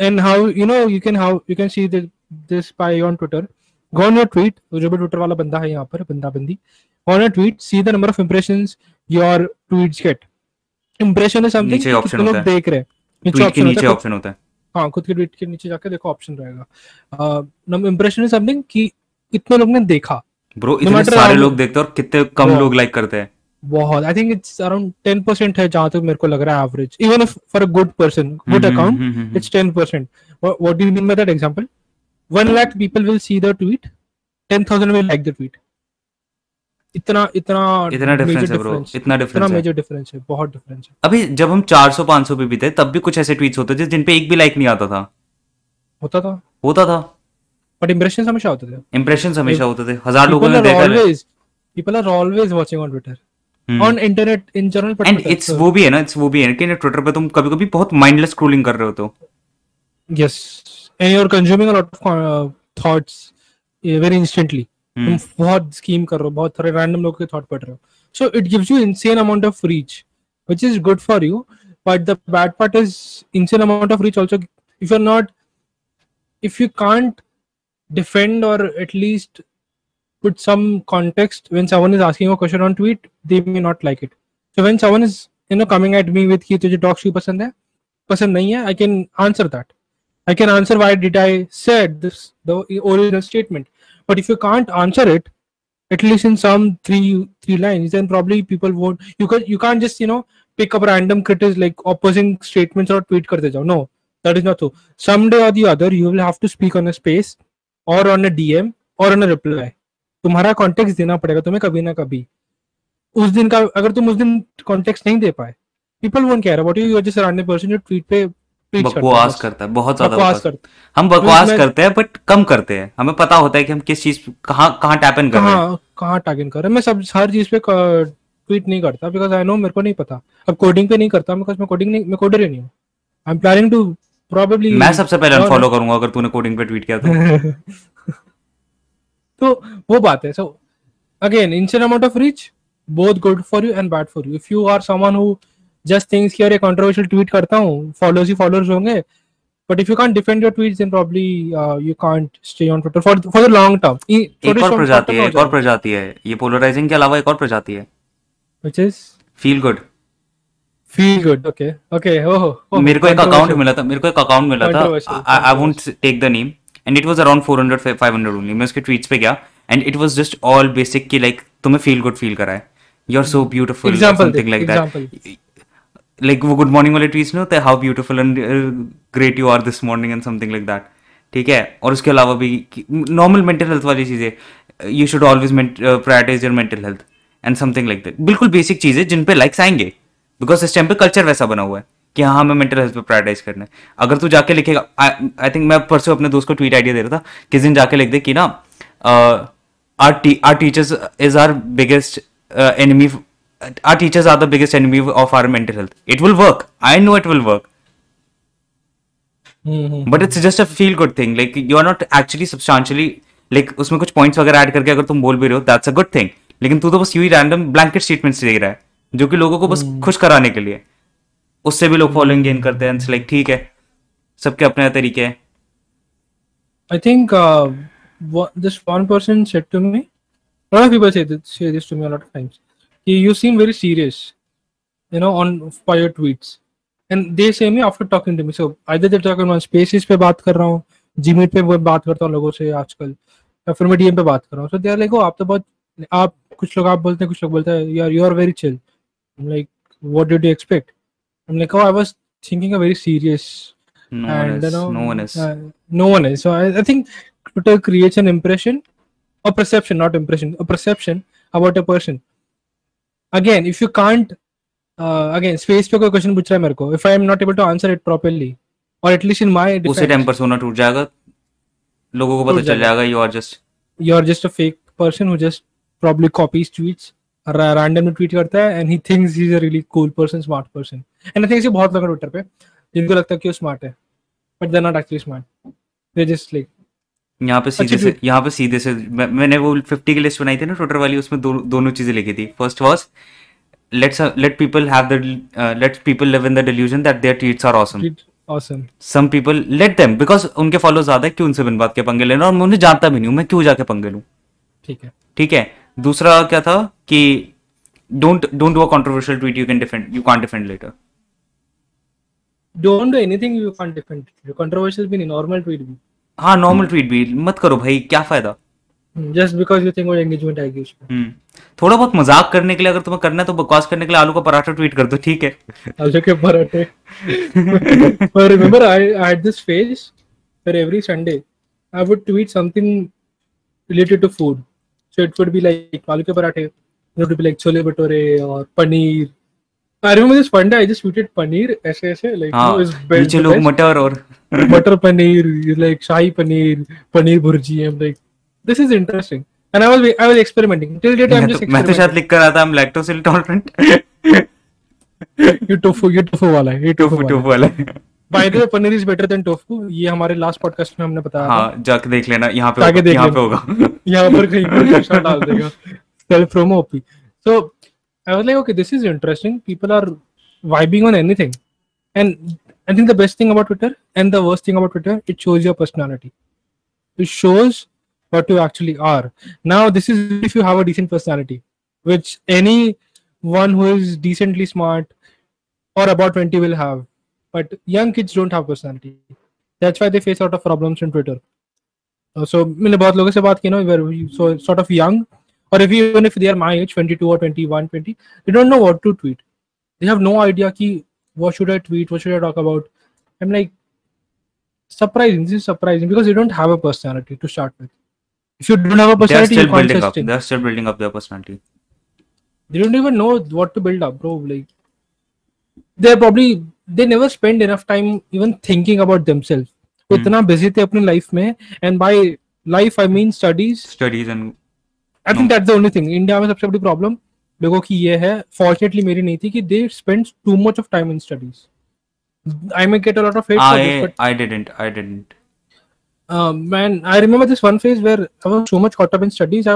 and how you know you can how you can see this by on Twitter go on your tweet. जो भी ट्विटर वाला बंदा है यहाँ पर बंदा बंदी on your tweet. See the number of impressions your tweets get. Impression is something नीचे ऑप्शन देख रहे नीचे ऑप्शन नीचे ऑप्शन होता है। हाँ खुद के ट्वीट के नीचे जाके देखो ऑप्शन रहेगा। इंप्रेशन इज़ समथिंग कि इतने लोग ने देखा। ब्रो इतने सारे लोग देखते हैं और कितने कम लोग लाइक करते हैं। बहुत। I think it's around ten percent है जहाँ तक मेरे को लग रहा है average even for a good person good account it's ten percent what do mean by that example one lakh people will see the tweet ten thousand will like the tweet इतना इतना इतना डिफरेंस है bro इतना difference इतना major difference है. बहुत difference है। अभी जब हम 400 500 पे भी थे तब भी कुछ ऐसे ट्वीट्स होते थे जिन पे एक भी लाइक नहीं आता था। होता था। होता था। बट इंप्रेशंस हमेशा होते थे। इंप्रेशंस हमेशा होते थे। हज़ार लोगों ने देखा है। People are always watching on Twitter on internet in general and it's वो भी है ना इट्स वो भी है कि ट्विटर पे तुम कभी-कभी बहुत माइंडलेस स्क्रॉलिंग कर रहे हो। तो yes and you are consuming a lot of thoughts very instantly तुम हम्म। बहुत स्कीम कर रहे हो बहुत सारे रैंडम लोगों के थॉट पढ़ रहे हो so it gives you insane amount of reach which is good for you but the bad part is insane amount of reach also if you're not if you can't defend or at least put some context when someone is asking a question on tweet they may not like it so when someone is you know coming at me with कि तुझे dog शू पसंद है पसंद नहीं है I can answer that I can answer why did I said this the original statement but if you can't answer it at least in some three three lines then probably people won't you can you can't just you know pick up random critics like opposing statements or tweet karte jao no that is not so someday or the other you will have to speak on a space or on a dm or on a reply तुम्हारा context देना पड़ेगा तुम्हें कभी ना कभी उस दिन का अगर तुम उस दिन कॉन्टेक्स्ट नहीं दे पाए people won't care about you you are just random person जो ट्वीट पे बकवास करता है बहुत ज़्यादा बकवास करता हम बकवास करते हैं बट कम करते हैं। हमें पता होता है कि हम किस चीज़ कहाँ कहाँ टैप इन कर रहे हैं। कहाँ टैप इन कर रहे हैं। मैं सब हर चीज़ पे ट्वीट नहीं करता बिकॉज़ आई नो मेरे को नहीं पता। अब कोडिंग पे नहीं करता बिकॉज़ मैं कोडिंग नहीं मैं कोडर ही नहीं हूँ। I am planning to probably मैं सबसे पहले अनफॉलो करूँगा अगर तूने कोडिंग पे ट्वीट किया तो। [LAUGHS] तो वो बात है। So again insane amount of reach both good for you and bad for you if you are someone who just thinks कि अरे कंट्रोवर्शियल ट्वीट करता हूँ। फॉलोअर्स ही फॉलोअर्स होंगे। But if you can't defend your tweets then probably you can't stay on Twitter for the long term एक और प्रजाति है एक और प्रजाति है। ये पोलराइजिंग के अलावा एक और प्रजाति है। Which is feel good feel good okay okay ओहो मेरे को एक अकाउंट मिला था मेरे को एक अकाउंट मिला था। I won't take the name and it was around 400 500 only मैं उसके ट्वीट्स पे गया। And it was just all basic कि लाइक तुम्हें फील गुड फील करा है you are so beautiful something like that like वो गुड मॉर्निंग वाले ट्वीट्स नहीं होते how beautiful and great you are this morning and something like that ठीक है? और उसके अलावा भी नॉर्मल मेंटल हेल्थ वाली चीज़ें you should always prioritize your mental health and something like that बिल्कुल बेसिक चीज़ें जिन पे लाइक्स आएँगे बिकॉज़ इस टाइम पे कल्चर वैसा बना हुआ है कि हाँ हमें मेंटल हेल्थ पे प्रायोरिटाइज करना है। अगर तू जाके लिखेगा आई थिंक मैं परसों अपने दोस्त को ट्वीट आइडिया दे रहा था किस दिन जाके लिख दे कि ना our teachers is our biggest enemy our teachers are the biggest enemy of our mental health it will work i know it will work mm-hmm. but it's just a feel good thing like you are not actually substantially like उसमें कुछ points वगैरह add करके अगर तुम बोल भी रहे हो दैट्स अ गुड थिंग लेकिन तू तो बस यू ही रैंडम ब्लैंकेट स्टेटमेंट्स दे रहा है जो कि लोगों को बस mm. खुश कराने के लिए उससे भी लोग फॉलोइंग गेन करते हैं लाइक ठीक है सबके अपने तरीके हैं I think this one person said to me a lot of people say this, say this to me a lot of times you seem very serious, you know, on by your tweets. And they say me after talking to me. So either they're talking on spaces पे बात कर रहा हूँ, Gmeet पे बात करता हूँ लोगों से आजकल, या फिर मैं DM पे बात कर रहा हूँ. So they are like, oh आप तो बहुत आप कुछ लोग आप बोलते हैं कुछ लोग बोलते हैं यार you are very chill. I'm like, what did you expect? I'm like, oh I was thinking a very serious. No and, one is. You know, no one is. Uh, no one is. So I, I think Twitter creates an impression, a perception, not impression, a perception about a person Again if you can't again space पे कोई question पूछ रहा है मेरे को. If I am not able to answer it properly और at least in my उसे temper सोना टूट जाएगा. लोगों को पता चल जाएगा. You are just you are just a fake person who just probably copies tweets random tweet करता है and he thinks he is a really cool person smart person and I think ये बहुत लोग ट्विटर पे जिनको लगता है कि वो स्मार्ट है but they are not actually smart they just like यहाँ पे सीधे से यहाँ पे सीधे से मैं, मैंने वो 50 की लिस्ट बनाई थी ना ट्विटर वाली उसमें दो, दोनों चीज़ें लिखी थी। First was let's let people have the let people live in the delusion that their tweets are awesome awesome some people let them because उनके फॉलो ज़्यादा है क्यों उनसे बिन बात के पंगे लेना? और मैं उन्हें जानता भी नहीं हूँ मैं क्यों जाके पंगे लूँ? ठीक है। ठीक है? दूसरा क्या था कि don't don't do a controversial tweet you can defend you can't defend later don't do anything you can't defend controversial भी नहीं नॉर्मल ट्वीट भी। हाँ नॉर्मल ट्वीट भी। मत करो भाई क्या फ़ायदा? जस्ट बिकॉज़ यू थिंक वो एंगेजमेंट आएगी उसमें। हम्म थोड़ा बहुत मज़ाक करने के लिए अगर तुम्हें करना है तो बकवास करने के लिए आलू का पराठा ट्वीट कर दो ठीक है? आलू के पराठे। पर remember I I had this phase for every Sunday I would tweet something related to food. So it would be like आलू के पराठे it would be like chole bhature और paneer. I remember this one day I just tweeted paneer ऐसे ऐसे like हाँ, you know, नीचे लोग मटर और butter paneer like shahi paneer paneer bhurji I'm like this is interesting and I was I was experimenting till date I'm just तो, मैं तो शायद लिख कर रहा था I'm lactose intolerant you tofu you tofu वाला है ये tofu टोफू टोफू वाला है। by the way paneer is better than tofu ये हमारे लास्ट पॉडकास्ट में हमने बताया हाँ जाके देख लेना यहाँ पे यहाँ। पे होगा यहाँ पर कहीं पर डाल देगा self promo OP so I was like okay this is interesting people are vibing on anything and I think the best thing about Twitter and the worst thing about Twitter it shows your personality it shows what you actually are now this is if you have a decent personality which anyone who is decently smart or about 20 will have but young kids don't have personality that's why they face a lot of problems in twitter uh, so मैंने बहुत लोगों से बात की ना where we- so sort of young or if even if they are my age 22 or 21 20 they don't know what to tweet they have no idea ki what should i tweet what should i talk about i'm like surprising this is surprising because they don't have a personality to start with if you don't have a they are personality you still can't building up sustain they are still building up their personality they don't even know what to build up bro like they're probably they never spend enough time even thinking about themselves वो Hmm. इतना busy थे अपनी life में and by life I mean studies studies and I think that's the only thing India में सबसे बड़ी problem लोगों की ये है फॉर्चुनेटली मेरी नहीं थी कि they spend too much of time in studies I may get a lot of hate for this but I didn't I didn't. Man i remember this one phase where i was so much caught up in studies I,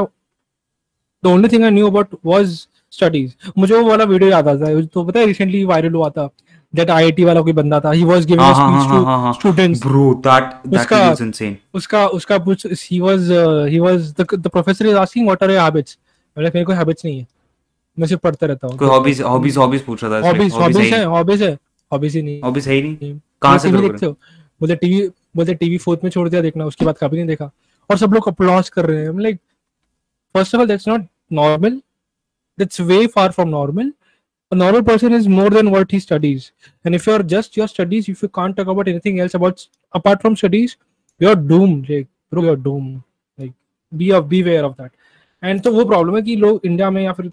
the only thing i knew about was studies. मुझे वो वाला video याद आता है तो पता है recently viral हुआ था। दैट आईआईटी वाला कोई बंदा था. He was giving a speech to students bro that that उसका- video is insane. उसका उसका कुछ he was he was the the professor is asking what are your habits मैंने मेरे कोई हैबिट्स नहीं है. मैं सिर्फ़ पढ़ता रहता हूँ. कोई hobbies hobbies hobbies पूछ रहा था हॉबीज हॉबीज है हॉबीज है हॉबीज ही नहीं. है. Hobbies है ही नहीं। कहाँ से? देखते हो. बोलते टीवी बोलते टीवी फोर्थ में छोड़ दिया देखना. उसके बाद कभी नहीं देखा. और सब लोग अप्लॉज कर रहे हैं. Like first of all that's not normal that's way far from normal a normal person is more than what he studies and if you're just your studies if you can't talk about anything else about apart from studies you're doomed like bro you're doomed like be of beware of that and तो वो problem है कि लोग India में या फिर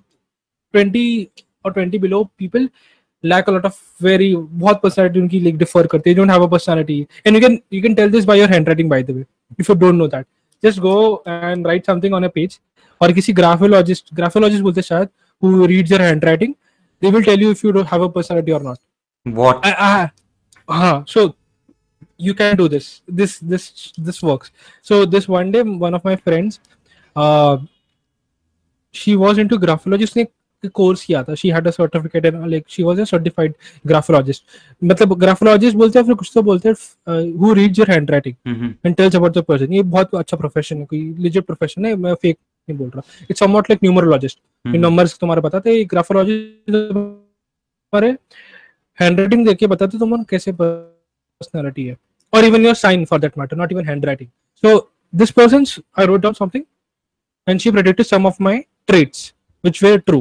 20 और 20 below people lack a lot of very बहुत personality उनकी like differ करते हैं don't have a personality and you can you can tell this by your handwriting by the way if you don't know that just go and write something on a page और किसी graphologist graphologist बोलते हैं शायद who reads your handwriting they will tell you if you don't have a personality or not what I, I, हाँ so you can do this this this this works so this one day one of my friends uh she was into graphology उसने course किया था she had a certificate and like she was a certified graphologist मतलब graphologist बोलते हैं फिर कुछ तो बोलते हैं who reads your handwriting Mhm. And tells about the person ये बहुत अच्छा प्रोफेशन है कोई लिजिट प्रोफेशन है मैं फेक नहीं बोल रहा it's somewhat like numerologist Mhm. Numbers तुम्हारे बताते हैं ग्राफोलॉजिस्ट तुम्हारे हैंडराइटिंग देख के बताते तुम कैसे पर्सनालिटी है और even your sign for that matter not even handwriting so this person I wrote down something and she predicted some of my traits which were true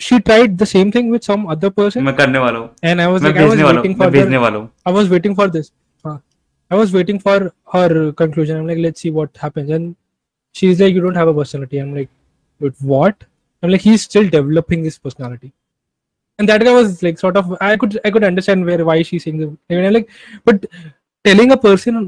she tried the same thing with some other person मैं करने वाला हूँ and i was like i was हूँ waiting for भेजने वाला हूँ i was waiting for this i was waiting for her conclusion i'm like let's see what happens and she's like you don't have a personality i'm like but what i'm like he's still developing his personality and that guy was like sort of i could i could understand where why she's saying the and I'm like but telling a person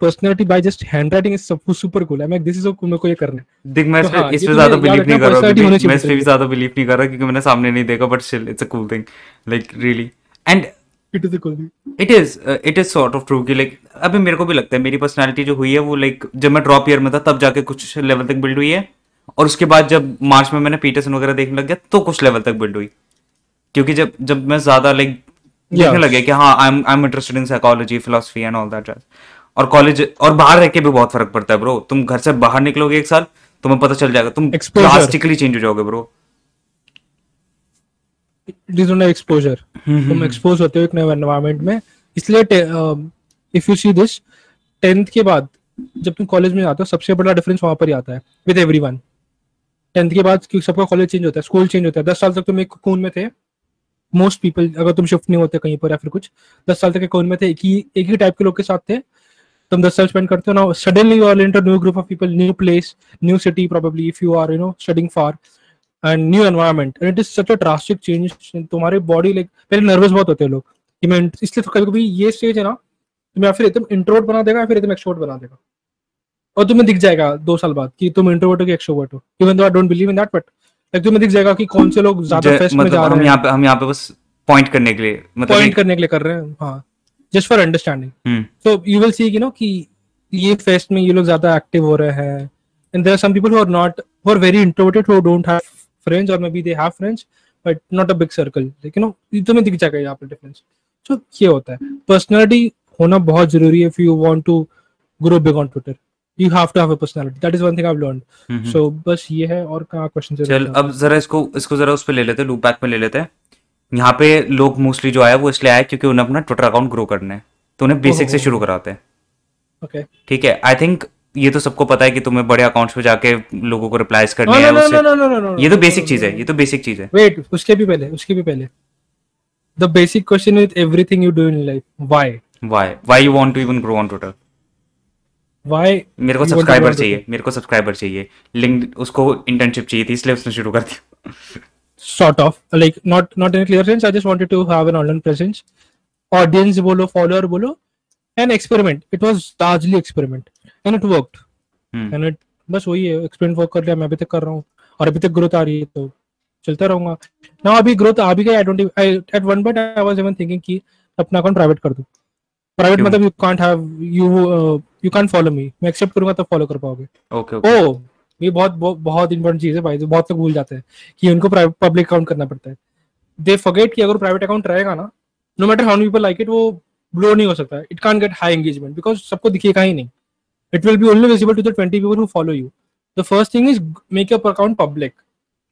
personality by just handwriting is सब super cool I this is मेरे को ये करना है देख मैं इस पे इस पे ज्यादा बिलीव नहीं कर रहा हूं मैं इस पे भी ज्यादा बिलीव नहीं कर रहा क्योंकि मैंने सामने नहीं देखा but still it's a cool thing like really and it is it is it is sort of true कि लाइक अभी मेरे को भी लगता है मेरी पर्सनालिटी जो हुई है वो लाइक like, जब मैं ड्रॉप ईयर में था तब जाके कुछ लेवल तक बिल्ड हुई है। और उसके बाद जब मार्च में मैंने पीटरसन वगैरह देखने लग गया तो कुछ लेवल तक बिल्ड हुई। क्योंकि जब जब मैं ज़्यादा लाइक like, देखने लगे कि हाँ I am I am interested in psychology philosophy and all that और कॉलेज और बाहर रह के भी बहुत फ़र्क पड़ता है ब्रो तुम घर से बाहर निकलोगे एक साल तुम्हें पता चल जाएगा तुम ड्रास्टिकली चेंज हो जाओगे ब्रो इट इज़ एक्सपोजर तुम एक्सपोज होते हो एक नए एनवायरनमेंट में। इसलिए if you see this tenth के बाद जब तुम कॉलेज में जाते हो सबसे बड़ा डिफरेंस वहाँ पर ही आता है विद एवरीवन टेंथ के बाद क्योंकि सबका कॉलेज चेंज होता है स्कूल चेंज होता है। दस साल तक तुम एक कून में थे। मोस्ट पीपल अगर तुम शिफ्ट नहीं होते कहीं पर या फिर कुछ दस साल तक के कौन में थे एक ही एक ही टाइप के लोग के साथ थे। तुम दस साल स्पेंड करते हो। ना suddenly you are enter new group of people new place new city probably if you are you know studying far and new environment and it is such a drastic change तुम्हारी body like पहले nervous बहुत होते हैं लोग कि मैं इसलिए तो कभी कभी ये स्टेज है ना तुम्हें फिर एकदम इंट्रोवर्ट बना देगा या फिर एकदम एक्सट्रोवर्ट बना देगा। और तुम्हें दिख जाएगा दो साल बाद कि तुम इंट्रोवर्ट हो कि एक्सट्रोवर्ट हो। Even though I don't believe in that but like तुम्हें दिख जाएगा कि कौन से लोग ज़्यादा फेस्ट में जा रहे हैं। हम यहाँ पे हम यहाँ पे बस पॉइंट करने के लिए मतलब पॉइंट करने के लिए कर रहे हैं हाँ। Just for understanding so you will see you know कि ये फेस्ट में ये लोग ज़्यादा एक्टिव हो रहे हैं। And there are some people who are not who are very introverted who don't have friends और maybe they have friends but not a big circle लेकिन नो तुम्हें दिख जाएगा यहाँ पे डिफरेंस सो ये होता है। पर्सनालिटी होना बहुत ज़रूरी है if you want to grow big on Twitter you have to have a personality that is one thing I have learned so बस ये है और कहाँ क्वेश्चन चल अब जरा इसको इसको जरा उस पे ले लेते हैं लूप बैक में ले लेते हैं। यहाँ पे लोग मोस्टली जो आए वो इसलिए आए क्योंकि उन्हें अपना ट्विटर अकाउंट ग्रो करना है। तो उन्हें बेसिक से शुरू कराते हैं। ओके ठीक है आई थिंक ये तो सबको पता है कि तुम्हें बड़े अकाउंट्स पे जाके लोगों को रिप्लाईज करने हैं उससे। ये तो बेसिक चीज़ है ये तो बेसिक चीज़ है। वेट उसके भी पहले उसके भी पहले। The basic question with everything you do in life why why why you want to even grow on Twitter why मेरे को सब्सक्राइबर चाहिए मेरे को सब्सक्राइबर चाहिए। लिंक उसको इंटर्नशिप चाहिए थी इसलिए उसने शुरू कर दिया। Sort of like not not in a clear sense i just wanted to have an online presence audience bolo follower bolo an experiment it was largely experiment and it worked. Hmm. and it बस वही है experiment work कर लिया मैं अभी तक कर रहा हूँ। और अभी तक ग्रोथ आ रही है तो चलता रहूँगा। ना अभी ग्रोथ आ भी गई I don't at one point I was even thinking कि अपना अकाउंट प्राइवेट कर दूँ। प्राइवेट मतलब you can't have you you can't follow me मैं एक्सेप्ट करूँगा तब फॉलो कर पाओगे। ओके ओ ये बहुत बहुत इंपॉर्टेंट चीज़ है भाई बहुत लोग भूल जाते हैं कि उनको पब्लिक अकाउंट करना पड़ता है। दे फॉरगेट कि अगर प्राइवेट अकाउंट रहेगा ना no matter how people like it वो ब्लो नहीं हो सकता। It can't get high engagement because सबको दिखेगा ही नहीं। It will be only visible to the 20 people who follow you the first thing is make your account public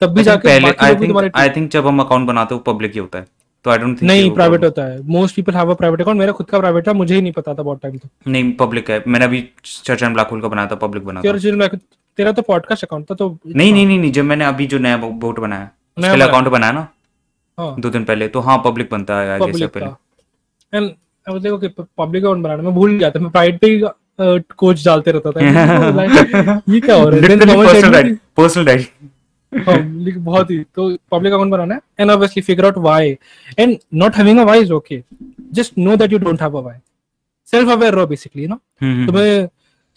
तब भी जाके पहले आई थिंक आई थिंक जब हम अकाउंट बनाते हैं वो पब्लिक ही होता है। तो आई डोंट थिंक नहीं प्राइवेट होता है। Most people have a private account मेरा खुद का प्राइवेट था मुझे ही नहीं पता था बहुत टाइम तो नहीं पब्लिक है। मैंने अभी चर्च एंड ब्लैक होल का बनाया था पब्लिक बनाया था। चर्च एंड ब्लैक तेरा तो पॉडकास्ट अकाउंट था तो नहीं नहीं नहीं जब मैंने अभी जो नया बोट बनाया पहले अकाउंट बनाया। ना हाँ। दो दिन पहले तो हाँ पब्लिक बनता है आगे से पहले। एंड पब्लिक अकाउंट बनाना मैं भूल जाता मैं प्राइवेट पे कोच डालते रहता था। [LAUGHS] ये क्या हो रहा है? पर्सनल डायरी बहुत ही तो पब्लिक अकाउंट बनाना है and obviously figure out why and not having a why is okay just know that you don't have a why self aware रहो बेसिकली नो तुम्हें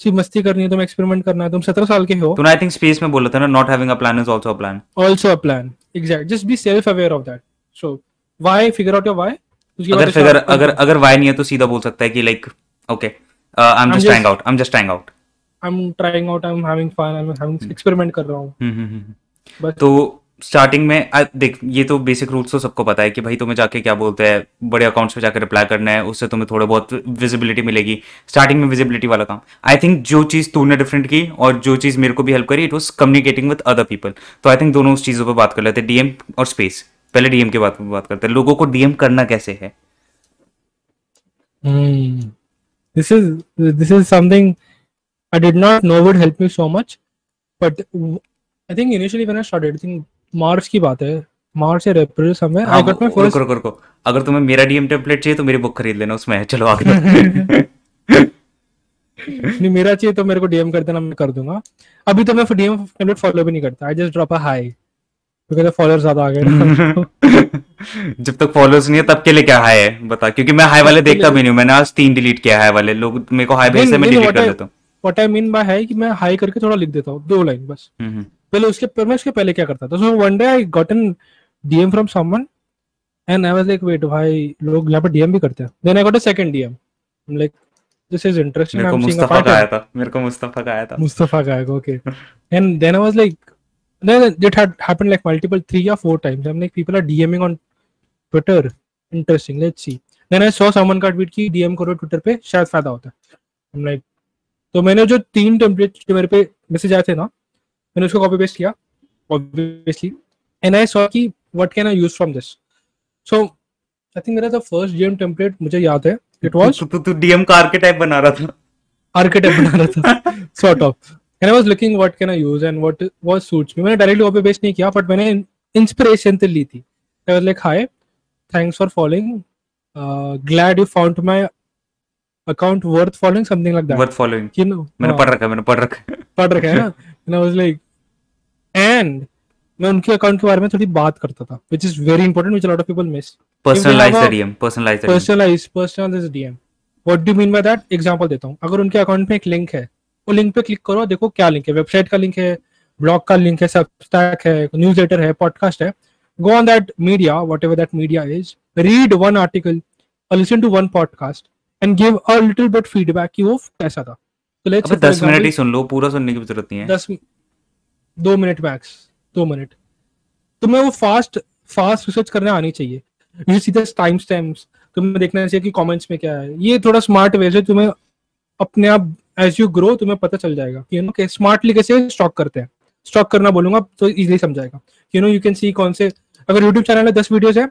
सिर्फ़ मस्ती करनी है तुम्हें एक्सपेरिमेंट करना है तुम 17 साल के हो। तो आई थिंक स्पेस में बोल था ना not having a plan is also a plan also a plan exact just be self aware of that so why figure out your why अगर फिगर अगर अगर व्हाई नहीं है तो सीधा बोल सकता है कि like okay am just trying out I am just trying out I am trying out I am having fun I am having experiment कर रहा हूँ हम्म, हम्म, हम्म, तो स्टार्टिंग में आ, देख ये तो बेसिक रूल्स तो सबको पता है कि भाई तुम्हें जाके क्या बोलते हैं बड़े अकाउंट्स पे जाकर रिप्लाई करना है उससे तुम्हें थोड़ा बहुत विजिबिलिटी मिलेगी। स्टार्टिंग में विजिबिलिटी वाला काम। आई थिंक जो चीज़ तूने डिफरेंट की और जो चीज़ मेरे को भी हेल्प करी it was communicating with other people तो आई थिंक दोनों उस चीज़ों पर बात कर लेते हैं डीएम और स्पेस पहले डीएम के बात बात करते हैं। लोगों को डीएम करना कैसे है? This is this is something I did not know would help me so much but I think initially when I started I think March की बात है मार्च या अप्रैल समय आई गॉट माय फ़र्स्ट रुको रुको अगर तुम्हें मेरा डीएम टेम्पलेट चाहिए तो मेरी बुक खरीद लेना उसमें है चलो आगे। [LAUGHS] नहीं मेरा चाहिए तो मेरे को डीएम कर देना मैं कर दूँगा। अभी तो मैं डीएम टेम्पलेट फॉलो भी नहीं करता I just drop a hi because followers ज़्यादा आ गए [LAUGHS] [LAUGHS] [LAUGHS] जब तक फॉलोअर्स नहीं है तब के लिए क्या हाई है? बता क्योंकि मैं हाई वाले देखता भी नहीं हूँ मैंने आज तीन डिलीट किया हाई वाले। लोग मेरे को हाई भेजते मैं डिलीट कर देता हूँ। व्हाट आई मीन बाय है कि मैं हाई करके थोड़ा लिख देता हूँ दो लाइन बस। हम्म, हम्म। पहले उसके मैं उसके पहले क्या करता था? So one day I got an DM from someone and I was like wait भाई लोग यहाँ पे डीएम भी करते हैं. Then I got a second DM like this is interesting मेरे को मुस्तफ़ा का आया था। मेरे को मुस्तफ़ा का आया था। मुस्तफ़ा का आया okay and then I was like then it had happened like multiple three or four times. I'm like people are dming on twitter interesting let's see. then i saw someone का ट्वीट की DM करो Twitter पे शायद फ़ायदा होता है। I'm like तो मैंने जो तीन टेम्पलेट जो मेरे पे मैसेज आए थे ना मैंने उसको कॉपी पेस्ट किया ऑब्वियसली एंड आई सॉ कि what can I use from this so I think मेरा द फ़र्स्ट डीएम टेम्पलेट मुझे याद है इट वाज तू तू डीएम का आर्केटाइप बना रहा था। आर्केटाइप बना रहा था। Sort of and I was looking what can I use and what what suits me मैंने डायरेक्टली कॉपी पेस्ट नहीं किया बट मैंने इंस्पिरेशन से ली थी। I was like hi thanks for following glad you found my account worth following something like that worth following you know मैंने पढ़ रखा है मैंने पढ़ रखा है। पढ़ रखा है ना? एंड आई वाज लाइक एंड मैं उनके अकाउंट के बारे में थोड़ी बात करता था which is very important which a lot of people miss personalise the DM personalise personalise personalise DM what do mean by that example देता हूँ। अगर उनके अकाउंट में एक लिंक है वो लिंक पे क्लिक करो देखो क्या लिंक है। वेबसाइट का लिंक है ब्लॉग का लिंक है सबस्टैक है न्यूज़लेटर है पॉडकास्ट है। Go on that media whatever that media is read one article or listen to one podcast and give a little bit feedback कि वो कैसा था। तो लेट्स अबे 10 मिनट ही सुन लो पूरा सुनने की ज़रूरत नहीं है। 10 दो मिनट मैक्स दो मिनट। तुम्हें वो फास्ट फास्ट रिसर्च करने आनी चाहिए। यू सी टाइम स्टैम्प्स तुम्हें देखना चाहिए कि कमेंट्स में क्या है। ये थोड़ा स्मार्ट वे से तुम्हें अपने आप एज यू ग्रो तुम्हें पता चल जाएगा यू नो स्मार्टली कैसे स्टॉक करते हैं। स्टॉक करना बोलूँगा तो easily समझाएगा। You know you can see कौन से अगर यूट्यूब चैनल में दस वीडियोस है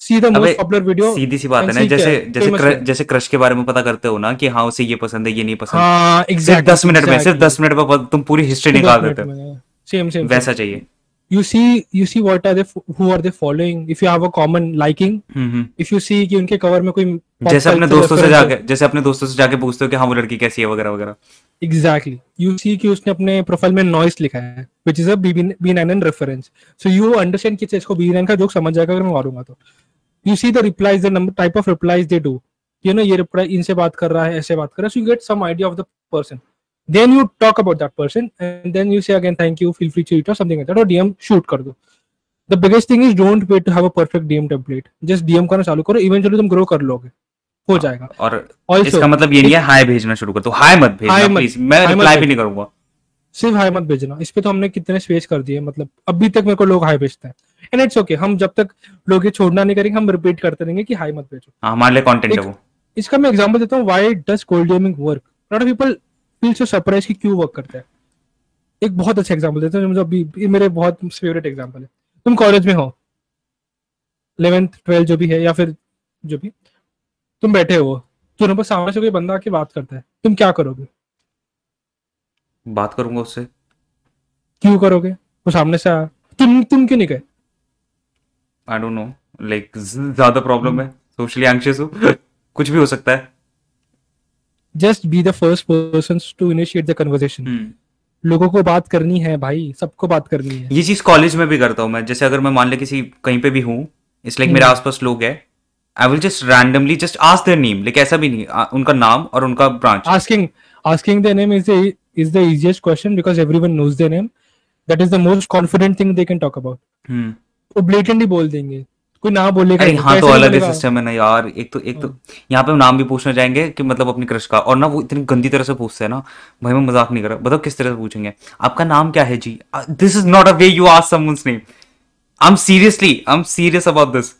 see the most popular video सीधी सी बात है ना जैसे जैसे क्र, जैसे क्रश के बारे में पता करते हो ना कि हाँ उसे ये पसंद है ये नहीं पसंद। हाँ exactly, दस मिनट में सिर्फ़ दस मिनट में तुम पूरी हिस्ट्री निकाल देते हो। सेम सेम वैसा चाहिए। You see you see what are they who are they following? If you have a common liking mm-hmm. if you see कि उनके कवर में कोई जैसे अपने दोस्तों से जाके जैसे अपने दोस्तों से जाके पूछते हो कि हाँ वो लड़की कैसी है वगैरह वगैरह। एग्जैक्टली यू सी कि उसने अपने प्रोफ़ाइल में नॉइस लिखा है which is a B nine reference so you understand कि इसको बी नाइन का जोक समझ जाएगा अगर मैं मारूँगा तो। You see the replies the type of replies they do you know ये रिप्लाई इनसे बात कर रहा है ऐसे बात कर रहा है। So you get some idea of the person then you talk about that person and then you say again thank you feel free to tweet or something like that. Or dm shoot kar do the biggest thing is don't wait to have a perfect DM template. Just DM करना चालू करो। Eventually तुम grow कर लोगे। हो जाएगा। और also, इसका मतलब ये नहीं है हाई भेजना शुरू कर दो। हाई मत भेजना प्लीज़ मैं रिप्लाई भी नहीं करूँगा। सिर्फ़ हाई मत भेजना। इस पे तो हमने कितने स्पेस कर दिए मतलब अभी तक मेरे को लोग हाई भेजते हैं। एंड इट्स ओके हम जब तक लोग ये छोड़ना नहीं करेंगे हम रिपीट करते रहेंगे कि हाई मत भेजो। हाँ, हमारे लिए कंटेंट है वो। इसका मैं एग्जांपल देता हूँ why does cold gaming work lot of people feel so surprise कि क्यों वर्क करता है। एक बहुत अच्छा एग्जांपल देता हूँ जो अभी मेरे बहुत फेवरेट एग्जांपल है। तुम कॉलेज में हो इलेवेंथ ट्वेल्थ जो भी है या फिर जो भी तुम बैठे हो तुम्हारे पास सामने से कोई बंदा आके बात करता है तुम क्या करोगे? बात करूँगा उससे। क्यों करोगे? वो सामने से आ तुम तुम क्यों नहीं गए? आई डोंट नो लाइक ज़्यादा प्रॉब्लम है। सोशली एंग्शियस हूँ। कुछ भी हो सकता है। Just be the first person to initiate the conversation लोगों को बात करनी है भाई सबको बात करनी है। ये चीज़ कॉलेज में भी करता हूँ मैं। जैसे अगर मैं मान ले किसी कहीं पे भी हूँ इस लाइक मेरे hmm. आसपास लोग हैं। I will just randomly just ask their name like ऐसा भी नहीं उनका नाम और उनका branch asking asking their name is the is the easiest question because everyone knows their name that is the most confident thing they can talk about hmm वो ब्लेटेंटली बोल देंगे। कोई ना बोलेगा अरे हाँ तो अलग ही सिस्टम है ना यार। एक तो एक तो हाँ। यहाँ पे नाम भी पूछना जाएँगे कि मतलब अपनी क्रश का। और ना वो इतनी गंदी तरह से पूछते हैं ना। भाई मैं मज़ाक नहीं कर रहा। बताओ किस तरह से पूछेंगे। आपका नाम क्या है जी? This is not a way you ask someone's name I am seriously I am serious about this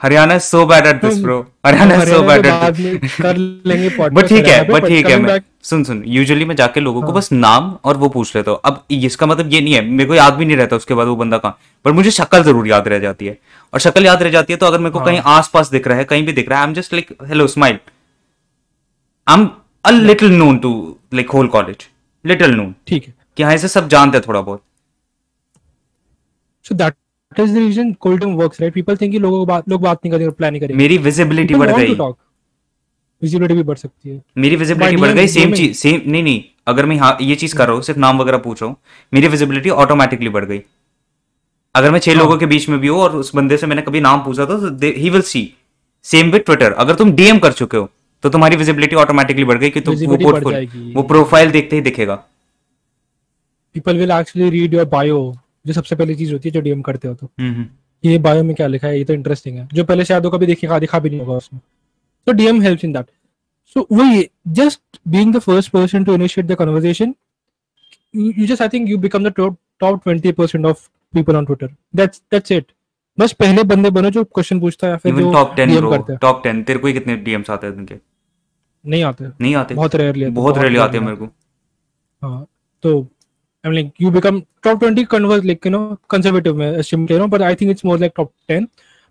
Haryana so bad at this bro Haryana so bad at कर लेंगे [LAUGHS] बट ठीक है बट ठीक है मैं सुन सुन यूजुअली मैं जाके लोगों को हाँ। बस नाम और वो पूछ लेता हूँ। अब इसका मतलब ये नहीं है मेरे को याद भी नहीं रहता उसके बाद वो बंदा कहाँ। पर मुझे शक्ल ज़रूर याद रह जाती है। और शक्ल याद रह जाती है तो अगर मेरे को हाँ। कहीं आस पास दिख रहा है कहीं भी दिख रहा है I am just like hello smile I am a little known to like whole college little known ठीक है। कि हाँ इसे सब जानते हैं थोड़ा बहुत। So that that is the reason cold term works right? People think लोगों को बात लोग बात नहीं करेंगे प्लान नहीं करेंगे। मेरी विजिबिलिटी बढ़ गई। विजिबिलिटी भी बढ़ सकती है। मेरी विजिबिलिटी बढ़ गई सेम चीज़ सेम नहीं नहीं अगर मैं हाँ ये चीज़ कर रहा हूँ सिर्फ़ नाम वगैरह पूछ रहा हूँ मेरी विजिबिलिटी ऑटोमेटिकली बढ़ गई। अगर मैं छह हाँ. लोगों के बीच में भी हूँ और उस बंदे से मैंने कभी नाम पूछा तो he will see same with Twitter अगर तुम डीएम कर चुके हो तो तुम्हारी विजिबिलिटी ऑटोमेटिकली बढ़ गई कि तुम वो पोर्टफोलियो वो प्रोफ़ाइल देखते ही दिखेगा। People will actually read your bio जो सबसे पहली चीज़ होती है जो डीएम करते हो तो। हम्म, हम्म। ये बायो में क्या लिखा है? ये तो इंटरेस्टिंग है। जो पहले शायद कभी देखिएगा दिखा भी नहीं होगा उसमें। तो DM helps in that so वही just being the first person to initiate the conversation you just i think you become the top top 20% of people on twitter. That's that's it. बस पहले बंदे बनो जो क्वेश्चन पूछता है या फिर जो टॉप 10 डीएम करते हैं। टॉप 10 तेरे को कितने डीएम्स आते हैं उनके? नहीं आते। नहीं आते। बहुत रेयरली बहुत रेयरली आते हैं मेरे को। हाँ तो I mean like you become top 20 convert like you know conservative में एस्टिमेट कर रहा हूँ but I think it's more like top 10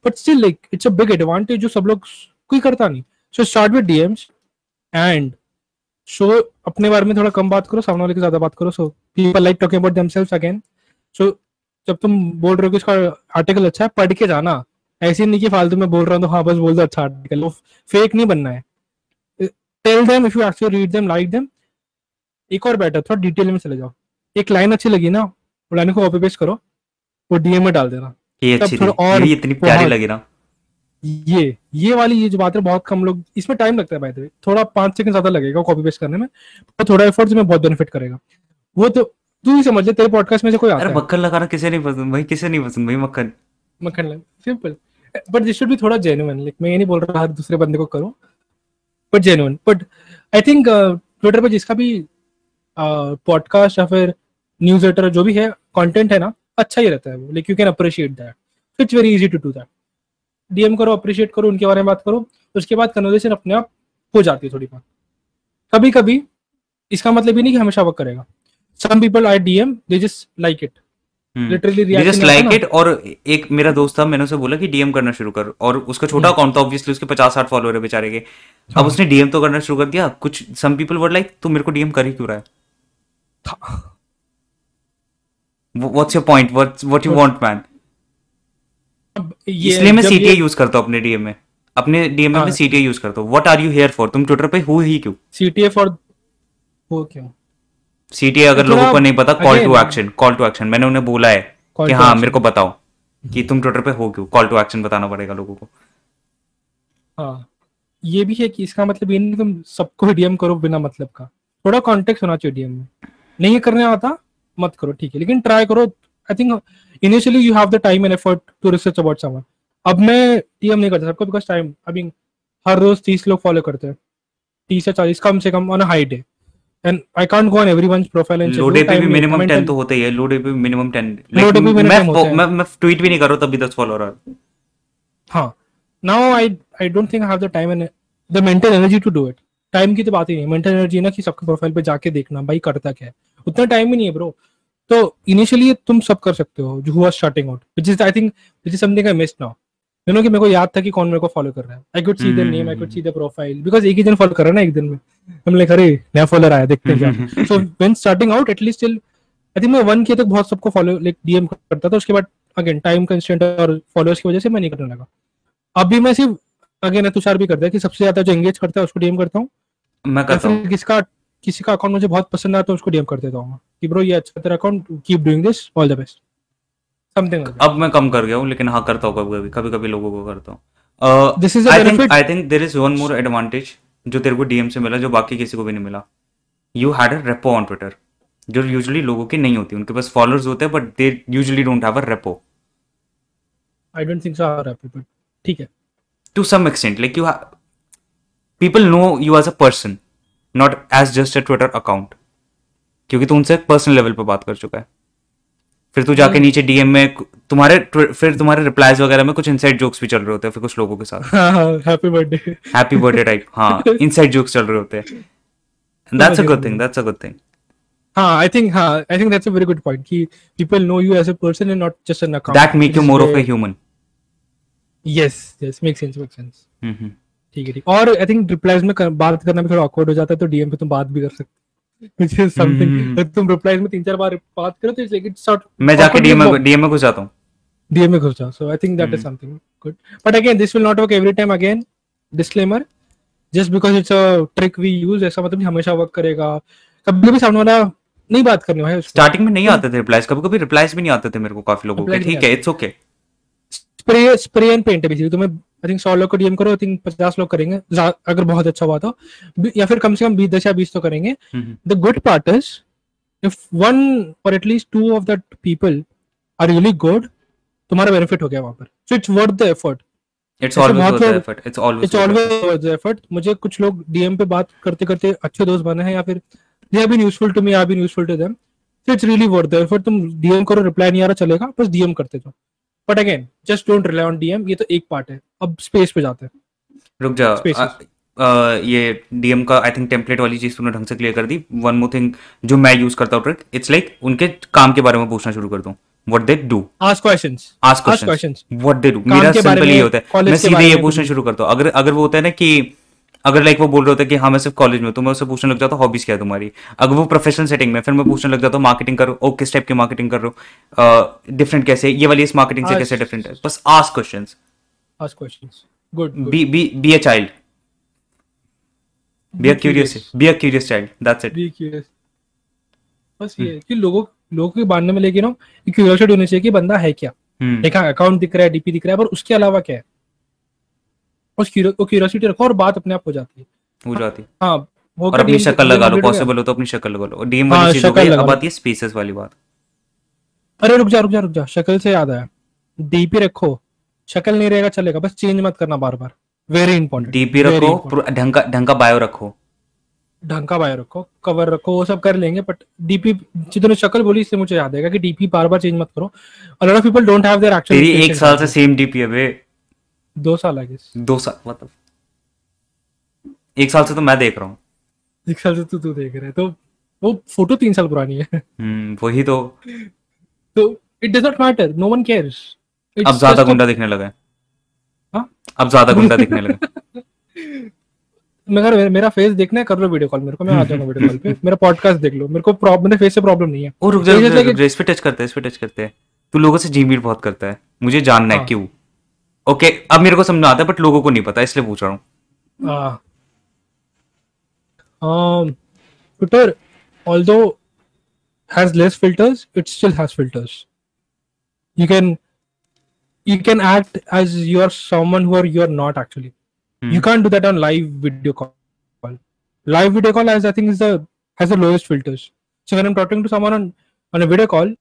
but still like it's a big advantage जो सब लोग कोई करता नहीं। So start with DMs and show अपने बारे में थोड़ा कम बात करो, सामने वाले की ज़्यादा बात करो। So people like talking about themselves again so जब तुम बोल रहे हो कि इसका आर्टिकल अच्छा है, पढ़ के जाना। ऐसे नहीं कि फालतू में बोल रहा हूँ तो हाँ बस बोल दो अच्छा आर्टिकल वो फेक नहीं बनना है। Tell them if you actually read them like them एक और बेटर थोड़ा डिटेल में चले जाओ। एक लाइन अच्छी लगी ना वो लाइन को कॉपी पेस्ट करो वो डीएम में डाल देना। ये अच्छी और ये इतनी प्यारी लगी ना। ये ये वाली ये जो बात है बहुत कम लोग इसमें टाइम लगता है बाय द वे थोड़ा पाँच सेकंड ज़्यादा लगेगा कॉपी पेस्ट करने में पर थोड़ा एफर्ट में बहुत बेनिफिट करेगा। वो तो तू ही समझ ले तेरे पॉडकास्ट में से कोई आता अरे मक्खन लगाना किसे नहीं पसंद? भाई किसे नहीं पसंद भाई मक्खन? मक्खन लग simple but this should be थोड़ा जेन्युइन लाइक मैं ये नहीं बोल रहा हर दूसरे बंदे को करो but genuine but I think Twitter पर जिसका भी पॉडकास्ट uh, या फिर न्यूज़ लेटर जो भी है कंटेंट है ना अच्छा ही रहता है वो। Like you can appreciate that it's very easy to do that DM करो अप्रिशिएट करो उनके बारे में बात करो उसके बाद कन्वर्सेशन अपने आप हो जाती है थोड़ी बात कभी कभी इसका मतलब ये नहीं कि हमेशा वर्क करेगा। Some people I DM they just like it literally just like it और एक मेरा दोस्त था मैंने उसे बोला कि डीएम करना शुरू कर। और उसका छोटा अकाउंट हम्म। था ऑब्वियसली उसके पचास साठ फॉलोअर है बेचारे के। अब हाँ। उसने डीएम तो करना शुरू कर दिया। कुछ सम पीपल वर लाइक तू मेरे को डीएम कर ही क्यों रहा है? What's your point what what you want man इसलिए मैं सीटीए यूज़ करता हूँ अपने डीएम में अपने डीएम में सीटीए यूज़ करता हूँ. What are you here for तुम ट्विटर पे हो ही क्यों? सीटीए फॉर हो क्यों? सीटीए अगर लोगों को नहीं पता call to action call to action मैंने उन्हें बोला है कि हाँ मेरे को बताओ कि तुम ट्विटर पे हो क्यों? कॉल टू एक्शन बताना पड़ेगा लोगों को. हाँ ये भी है कि इसका मतलब ये नहीं तुम सबको डीएम करो बिना मतलब का. थोड़ा कॉन्टेक्ट होना चाहिए डीएम में. नहीं करने आता? मत करो ठीक है। लेकिन ट्राई करो I think initially you have the time and effort to research about someone अब मैं टीएम नहीं करता सबको बिकॉज़ टाइम अभी हर रोज तीस लोग फॉलो करते हैं। तीस या चालीस कम से कम on high day and I can't go on everyone's profile and low day पे भी मिनिमम 10 तो होते ही है। लो डे पे मिनिमम 10 लो डे पे मैं मैं मैं ट्वीट भी नहीं कर रहा तब भी 10 फॉलोअर हाँ। Now I I don't think I have the time and the mental energy to do it time की तो बात ही नहीं मेंटल एनर्जी ना कि सबके प्रोफ़ाइल पे जाके देखना भाई करता क्या है? उतना टाइम ही नहीं है ब्रो तो इनिशियली तुम सब कर सकते हो जो हुआ starting out which is I think which is something I missed now you know कि मेरे को याद था कि कौन मेरे को फॉलो कर रहा है. I could see the name I could see the profile because एक ही दिन फॉलो कर रहा है ना एक दिन में. हम लाइक अरे नया फॉलोअर आया देखते हैं so when starting out at least still I think मैं वन के तक बहुत सबको फॉलो लाइक डीएम करता था उसके बाद अगेन टाइम कंस्टेंट और फॉलोअर्स की वजह से मैं नहीं करने लगा. अभी मैं सिर्फ़ अगेन तुषार भी करता है कि सबसे ज़्यादा जो एंगेज करता है उसको डीएम करता हूँ. मैं करता हूँ। किसका किसी का अकाउंट मुझे बहुत पसंद आता है उसको डीएम कर देता हूँ कि ब्रो ये अच्छा तेरा account keep doing this all the best something अब मैं कम कर गया हूँ लेकिन हाँ करता हूँ कभी कभी कभी कभी लोगों को करता हूँ। This is I think I think there is one more advantage जो तेरे को डीएम से मिला जो बाकी किसी को भी नहीं मिला। You had a rapport on Twitter जो यूजुअली लोगों की नहीं होती उनके पास फॉलोअर्स होते हैं but they usually don't have a rapport I don't think so rapport but ठीक है। To some extent like you people know you as a person not as just a Twitter account क्योंकि तू उनसे personal level पे बात कर चुका है। फिर तू जाके hmm. नीचे डीएम में तुम्हारे फिर तुम्हारे रिप्लाईज वगैरह में कुछ इनसाइड जोक्स भी चल रहे होते हैं फिर कुछ लोगों के साथ। Happy birthday happy birthday type हाँ इनसाइड जोक्स [LAUGHS] चल रहे होते हैं। That's a good thing that's a good thing हाँ आई थिंक हाँ I think that's a very good point कि people know you as a person and not just an account that make you more of a human yes yes make sense make sense ठीक है ठीक। और I think replies में बात करना भी थोड़ा ऑकवर्ड हो जाता है तो डीएम पे तुम बात भी कर सकते [LAUGHS] which is something hmm. तुम रिप्लाईज में तीन चार बार बात करो तो इट्स लाइक इट्स सॉर्ट मैं जाके डीएम में डीएम में घुस जाता हूँ। डीएम में घुस जाओ। So I think that is something good but again this will not work every time again disclaimer just because it's a trick we use ऐसा मतलब हमेशा वर्क करेगा। कभी भी सामने वाला नहीं बात करनी भाई स्टार्टिंग में नहीं आते थे रिप्लाईज कभी कभी रिप्लाईज भी नहीं आते थे मेरे को काफ़ी लोगों के। ठीक है it's okay spray spray and paint है बेसिकली तुम्हें आई थिंक सौ लोग को डीएम करो आई थिंक पचास लोग करेंगे। अगर बहुत अच्छा हुआ तो। या फिर कम से कम बीस दस या बीस तो करेंगे। The good part is if one और at least two of that people are really good तुम्हारा बेनिफिट हो गया वहाँ पर। So it's worth the effort it's always worth the मुझे कुछ लोग डीएम पे बात करते करते अच्छे दोस्त बने हैं या फिर they have been useful to me I have been useful to them so it's really worth the effort तुम डीएम करो रिप्लाई नहीं आ रहा चलेगा बस डीएम करते जाओ। But again just don't rely on DM ये तो एक पार्ट है। अब स्पेस पे जाते हैं। रुक जा। आ, आ, ये डीएम का आई थिंक टेम्पलेट वाली चीज़ तूने ढंग से क्लियर कर दी। वन मोर थिंग जो मैं यूज़ करता हूँ ट्रिक इट्स लाइक उनके काम के बारे में पूछना शुरू कर दूँ। What they do ask questions ask questions what they do मेरा सिंपल ये होता है। मैं सीधे ये पूछना शुरू करता हूँ। अगर अगर वो होता है ना कि अगर लाइक वो बोल रहे होते कि हाँ मैं सिर्फ़ कॉलेज में तो मैं उससे पूछने लग जाता हूँ हॉबीज क्या है तुम्हारी? अगर वो प्रोफेशनल सेटिंग में फिर मैं पूछने लग जाता हूँ मार्केटिंग करो ओ किस टाइप की मार्केटिंग कर रहे हो? डिफरेंट कैसे? ये वाली इस मार्केटिंग से कैसे डिफरेंट है? बस ask questions ask questions good be be be a child be a curious be a curious child that's it be curious बस ये कि लोगों लोगों के बांधने में लेके ना क्यूरियोसिटी होनी चाहिए कि बंदा है क्या? देखा अकाउंट दिख रहा है डीपी दिख रहा है पर उसके अलावा क्या है? उस क्यूरियोसिटी रखो और बात अपने आप हो जाती है। हो जाती हाँ। और अपनी शक्ल लगा लो पॉसिबल हो तो अपनी शक्ल लगा लो। डीएम वाली चीज़ हो गई अब आती है स्पेसेस वाली बात। अरे रुक जा रुक जा रुक जा शक्ल से याद आया। डीपी रखो शक्ल नहीं रहेगा चलेगा बस चेंज मत करना बार बार वेरी इंपॉर्टेंट डीपी रखो ढंग का ढंग का बायो रखो। ढंग का बायो रखो कवर रखो वो सब कर लेंगे बट डीपी जितने शक्ल बोली इससे मुझे याद आएगा कि डीपी बार बार चेंज मत करो। A lot of people don't have their actual तेरी एक साल से सेम डीपी है बे। दो साल आगे दो साल मतलब। एक साल से तो मैं देख रहा हूँ। एक साल से तो तू देख रहा है तो वो फ़ोटो तीन साल पुरानी है। हम्म वही तो। तो it does not matter no one cares अब ज़्यादा गुंडा दिखने लगा है। हाँ? अब ज़्यादा गुंडा दिखने लगा [LAUGHS] मगर मेरा फेस देखना है कर लो वीडियो कॉल मेरे को मैं आ जाऊँगा वीडियो कॉल पे। मेरा पॉडकास्ट देख लो मेरे को प्रॉब्लम फेस से प्रॉब्लम नहीं है। ओ रुक जा रुक जा इस पे टच करते हैं इस पे टच करते हैं। तू लोगों से जीमीट बहुत करता है। मुझे जानना है हाँ। क्यों। ओके अब मेरे को समझ आता है बट लोगों को नहीं पता इसलिए पूछ रहा हूँ Twitter, although has less filters, it still has filters. You can you can act as you are someone who are you are not actually. Hmm. You can't do that on live video call. Live video call has I think is the has the lowest filters. So when I'm talking to someone on on a video call,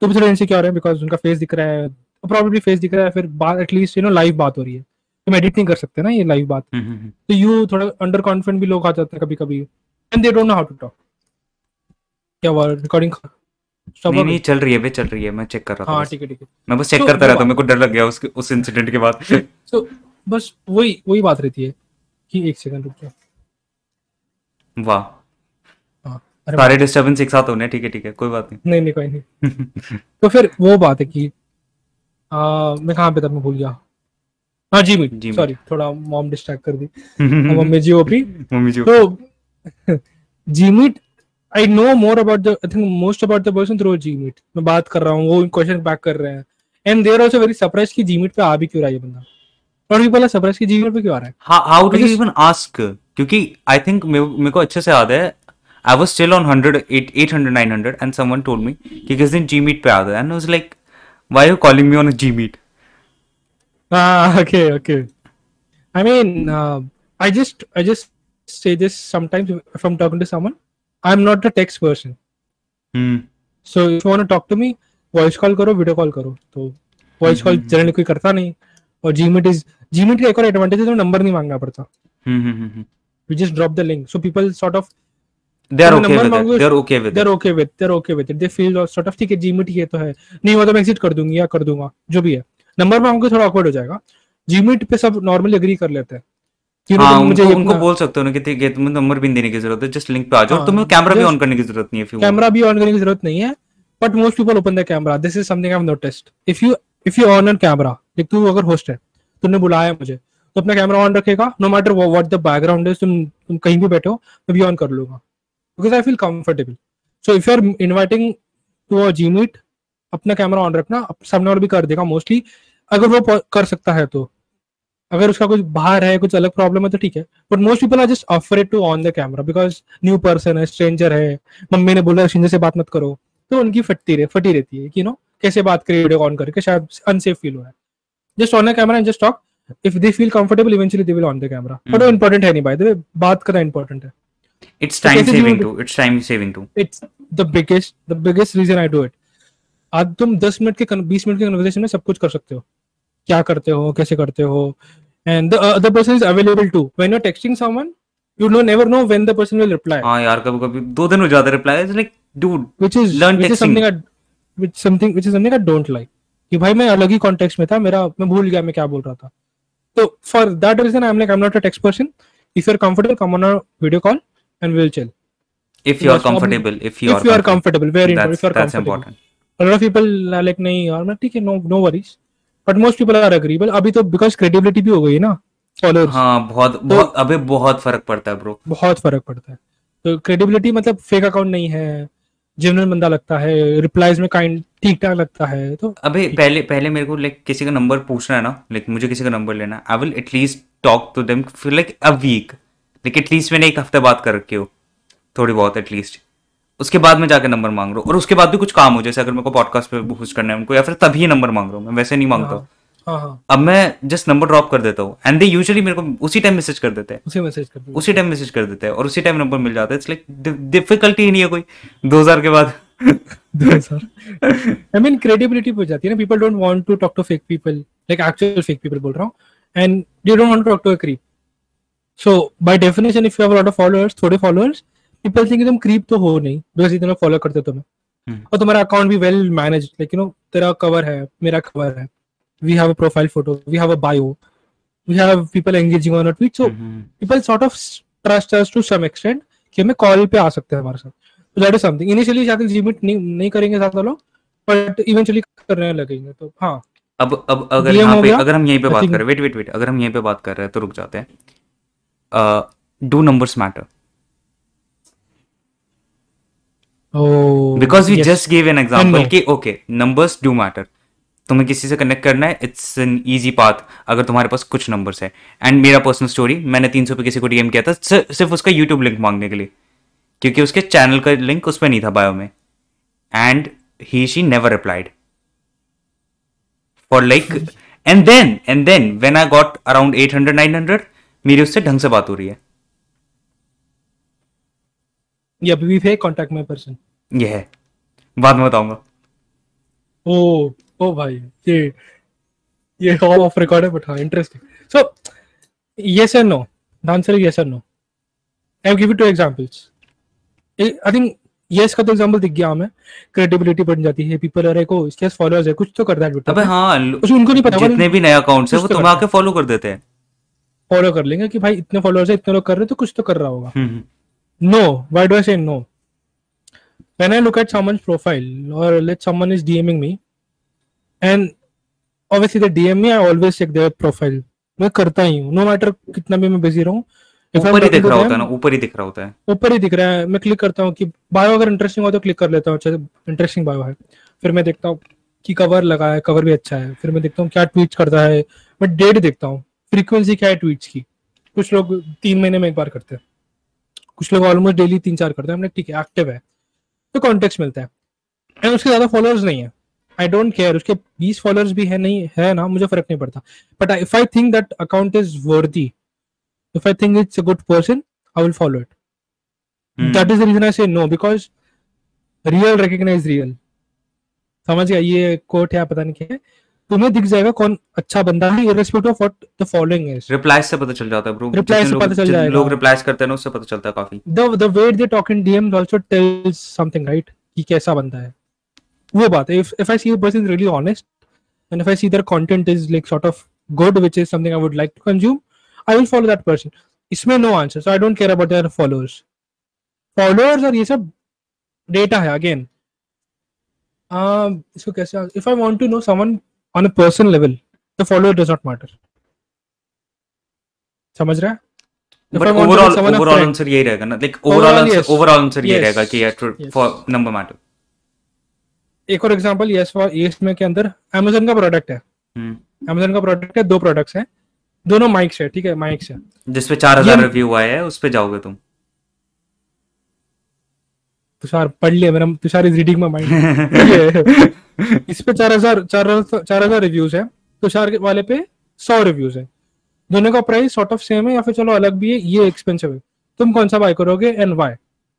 तो थोड़ा insecure है because उनका face दिख रहा है probably face दिख रहा है फिर बात एटलीस्ट यू नो लाइव बात हो रही है। तुम एडिट नहीं कर सकते ना ये लाइव बात। हम्म, हम्म, हम्म। तो यू थोड़ा अंडर कॉन्फिडेंट भी लोग आ जाते हैं कभी कभी and they don't know how to talk क्या हुआ? रिकॉर्डिंग नहीं नहीं चल रही है वे चल रही है मैं चेक कर रहा था हाँ ठीक है ठीक है। मैं बस चेक तो करता रहा था मेरे को डर लग गया उस उस इंसिडेंट के बाद। [LAUGHS] तो बस वही वही बात रहती है कि एक सेकंड रुक जाओ। वाह। हाँ, सारे डिस्टरबेंस एक साथ होने ठीक है ठीक है कोई बात नहीं। नहीं नहीं कोई नहीं। [LAUGHS] तो फिर वो बात है कि आ, मैं कहाँ पे था? मैं भूल गया। हाँ जी मीट सॉरी थोड़ा मॉम डिस्ट्रैक्ट कर दी। [LAUGHS] मम्मी जी ओपी मम्मी जी तो G Meet I know more about the I think most about the person through G Meet मैं बात कर रहा हूँ वो क्वेश्चन बैक कर रहे हैं। And there also very surprise कि जी मीट पे आ भी क्यों रहा है बंदा? और भी पहले सरप्राइज़ कि जी मीट पे क्यों आ रहा है? How do you even ask क्योंकि आई थिंक मेरे को अच्छे से याद है I was still on 100 800 900 and someone told me कि किस दिन जी मीट पे आ गया। And I was like Why you calling me on a G meet Ah, [LAUGHS] okay, okay. I mean, uh, I just I just say this sometimes if I'm talking to someone. I'm not a text person. Hmm. So if you want to talk to me, voice call करो video call करो तो voice call generally कोई करता नहीं और JioMeet is JioMeet का एक और एडवांटेज है तो नंबर नहीं मांगना पड़ता we just drop the link so people sort of they are okay with it. They are okay with they're okay with they're okay with it. They feel sort of ठीक है जीमीट ये तो है। नहीं हुआ तो मैं एग्जिट कर दूँगी या कर दूँगा जो भी है। नंबर में थोड़ा हो जाएगा। जीमीट पे सब नॉर्मली एग्री कर लेते हैं। हाँ, मुझे उनको, उनको बोल सकते हो कि है तुम्हें नंबर भी देने की ज़रूरत है जस्ट लिंक पे आ जाओ। हाँ, तुम्हें कैमरा भी ऑन करने की ज़रूरत नहीं है कैमरा भी ऑन करने की ज़रूरत नहीं है but most people open the camera this is something I have noticed if you if you on an camera like तू अगर होस्ट है तुमने बुलाया मुझे तो अपना कैमरा ऑन रखेगा। No matter what the background is तुम तुम कहीं भी बैठे हो मैं भी ऑन कर लूँगा। Because I feel comfortable so if you are inviting to a G Meet अपना कैमरा ऑन रखना सामने वाला भी कर देगा मोस्टली अगर वो कर सकता है तो। अगर उसका कुछ बाहर है कुछ अलग प्रॉब्लम है तो ठीक है। But most people are just afraid to on the camera because new person है स्ट्रेंजर है। मम्मी ने बोला स्ट्रेंजर से बात मत करो। तो उनकी फटती रहे फटी रहती है कि नो कैसे बात करें वीडियो ऑन करके शायद अनसेफ फील हो रहा है। Just on the camera and just talk if they feel comfortable eventually they will on the camera but वो इंपॉर्टेंट है नहीं बाय द वे बात करना इंपॉर्टेंट है। It's time saving too it's time saving too it's the biggest the biggest reason I do it आज तुम 10 minute के 20 minute के कन्वर्सेशन में सब कुछ कर सकते हो क्या करते हो कैसे करते हो and the other person is available too when you're texting someone you know never know when the person will reply हाँ यार कभी कभी दो दिन हो जाते reply it's like dude which is learn which is texting something I which something which is something I don't like कि भाई मैं अलग ही कॉन्टेक्स्ट में था मेरा मैं भूल गया मैं क्या बोल रहा था तो for that reason I am like I am not a text person if you are comfortable come on a video we will chill if you are comfortable if you if you are comfortable. very that's, important if you are that's comfortable. important. A lot of people are like नहीं यार मैं ठीक है no no worries. But most people are agreeable. अभी तो because credibility भी हो गई है ना फॉलोअर्स हाँ बहुत बहुत अबे बहुत फ़र्क पड़ता है ब्रो बहुत फ़र्क पड़ता है. तो क्रेडिबिलिटी मतलब फेक अकाउंट नहीं है जेन्युइन बंदा लगता है रिप्लाईज में काइंड ठीक ठाक लगता है तो अबे पहले पहले मेरे को लाइक किसी का नंबर पूछना है ना लाइक मुझे किसी का नंबर लेना I will at least talk to them for like a week like at least मैंने एक हफ़्ते बात कर रखी हो। थोड़ी बहुत एटलीस्ट उसके बाद में जाके नंबर मांग रहा हूँ। और उसके बाद भी कुछ काम हो जैसे अगर मेरे को पॉडकास्ट पे होस्ट करना है उनको या फिर तभी नंबर मांग रहा हूँ मैं वैसे नहीं माँगता हूँ। हाँ। हाँ अब मैं जस्ट नंबर ड्रॉप कर देता हूँ। एंड दे यूजुअली मेरे को उसी टाइम मैसेज कर देते हैं। उसे मैसेज कर दो उसी टाइम मैसेज कर देते हैं। और उसी टाइम नंबर मिल जाता है। इट्स लाइक डिफिकल्टी ही नहीं है कोई। 2000 के बाद। आई मीन क्रेडिबिलिटी हो जाती है ना। People don't want to talk to fake people like actual fake people बोल रहा हूँ। And they don't want to talk to a creep so by definition if you have a lot of followers थोड़े followers people think तुम creep तो हो नहीं because इतना follow करते हो तुम्हें। हम्म। और तुम्हारा अकाउंट भी well manage like you know तेरा कवर है मेरा कवर है। We have a profile photo we have a bio we have people engaging on a tweet so people sort of trust us to some extent कि हमें call पे आ सकते हैं हमारे साथ। तो दैट इज़ समथिंग इनिशियली शायद लिमिट नहीं नहीं करेंगे ज़्यादा लोग बट इवेंचुअली करने लगेंगे तो हाँ। अब अब अगर यहाँ पे? अगर हम यहीं पे बात करें वेट वेट वेट अगर हम यहीं पे बात कर रहे हैं तो रुक जाते हैं। Do numbers matter oh because we yes. Just give an example no. कि ओके नंबर्स डू मैटर तुम्हें किसी से कनेक्ट करना है इट्स एन ईजी पाथ अगर तुम्हारे पास कुछ नंबर्स है। एंड मेरा पर्सनल स्टोरी मैंने तीन सौ पे किसी को डीएम किया था सिर्फ़ उसका यूट्यूब लिंक मांगने के लिए। क्योंकि उसके चैनल का लिंक उस पर नहीं था बायो में। And he she never replied for like and then and then when I got around 800 900 मेरी उससे ढंग से बात हो रही है। ये अभी भी फेक कांटेक्ट में पर्सन ये है। बाद में बताऊँगा। ओ ओ भाई ये ये ऑल ऑफ़ रिकॉर्ड है बट हाँ interesting so yes and no the answer is yes and no I give you two examples I think yes का तो एग्जांपल दिख गया हमें। क्रेडिबिलिटी बढ़ जाती है पीपल अरे को इसके फॉलोअर्स है कुछ तो करता है। अबे हाँ उनको नहीं पता जितने भी नए अकाउंट्स है वो तो तुम्हें आके फॉलो कर देते हैं। फॉलो कर लेंगे कि भाई इतने फॉलोअर्स है इतने लोग कर रहे तो कुछ तो कर रहा होगा। No. Why do I say no? When I look at someone's profile or let someone is DMing me, and obviously they DM me, I always check their profile. मैं करता ही हूँ नो मैटर कितना भी मैं बिज़ी रहूँ ऊपर ही दिख रहा होता है ना ऊपर ही दिख रहा होता है ऊपर ही दिख रहा है मैं क्लिक करता हूँ कि बायो अगर इंटरेस्टिंग हो तो क्लिक कर लेता हूँ अच्छा इंटरेस्टिंग बायो है फिर मैं देखता हूँ कि कवर लगा है कवर भी अच्छा है फिर मैं देखता हूँ क्या ट्वीट करता है मैं डेट देखता हूँ फ्रीक्वेंसी क्या है ट्वीट्स की? कुछ लोग तीन महीने में एक बार करते हैं। कुछ लोग ऑलमोस्ट डेली तीन चार करते हैं। हमने ठीक है एक्टिव है। तो कॉन्टेक्ट मिलता है। एंड उसके ज़्यादा फॉलोअर्स नहीं है। आई डोंट केयर उसके बीस फॉलोअर्स भी है नहीं है ना? मुझे फ़र्क नहीं पड़ता। But if I think that account is worthy if I think it's a good person I will follow it that is the reason I say no because real recognize real समझ गया? ये कोट है पता नहीं क्या है। तुम्हें दिख जाएगा कौन अच्छा बंदा है irrespective of what the following is replies से पता चल जाता है ब्रो रिप्लाईज से पता चल जाएगा। लोग रिप्लाईज करते हैं ना उससे पता चलता है काफ़ी। The the way they talk in DM also tells something right कि कैसा बंदा है। वो बात है if if I see a person is really honest and if I see their content is like sort of good which is something I would like to consume I will follow that person इसमें no answer so I don't care about their followers followers और ये सब data है again इसको कैसे if I want to know someone on a personal level the follower does not matter. समझ रहा है? बट ओवरऑल ओवरऑल आंसर यही रहेगा ना। Like overall answer overall answer ये Yes. रहेगा कि Yes. फॉर नंबर मैटर एक और एग्जांपल यस फॉर यस में के अंदर Amazon का प्रोडक्ट है। Amazon का प्रोडक्ट है दो प्रोडक्ट्स हैं। दोनों माइक्स है ठीक है माइक्स है। जिसपे चार हज़ार रिव्यू आए हैं उस पे जाओगे तुम। तुषार पढ़ लिया मेरा Tushar is reading my mind इस पे चार हज़ार चार हज़ार रिव्यूज़ है। तुषार वाले पे सौ रिव्यूज़ है। दोनों का प्राइस सॉर्ट ऑफ़ सेम है या फिर चलो अलग भी है ये एक्सपेंसिव है। तुम कौन सा बाय करोगे and why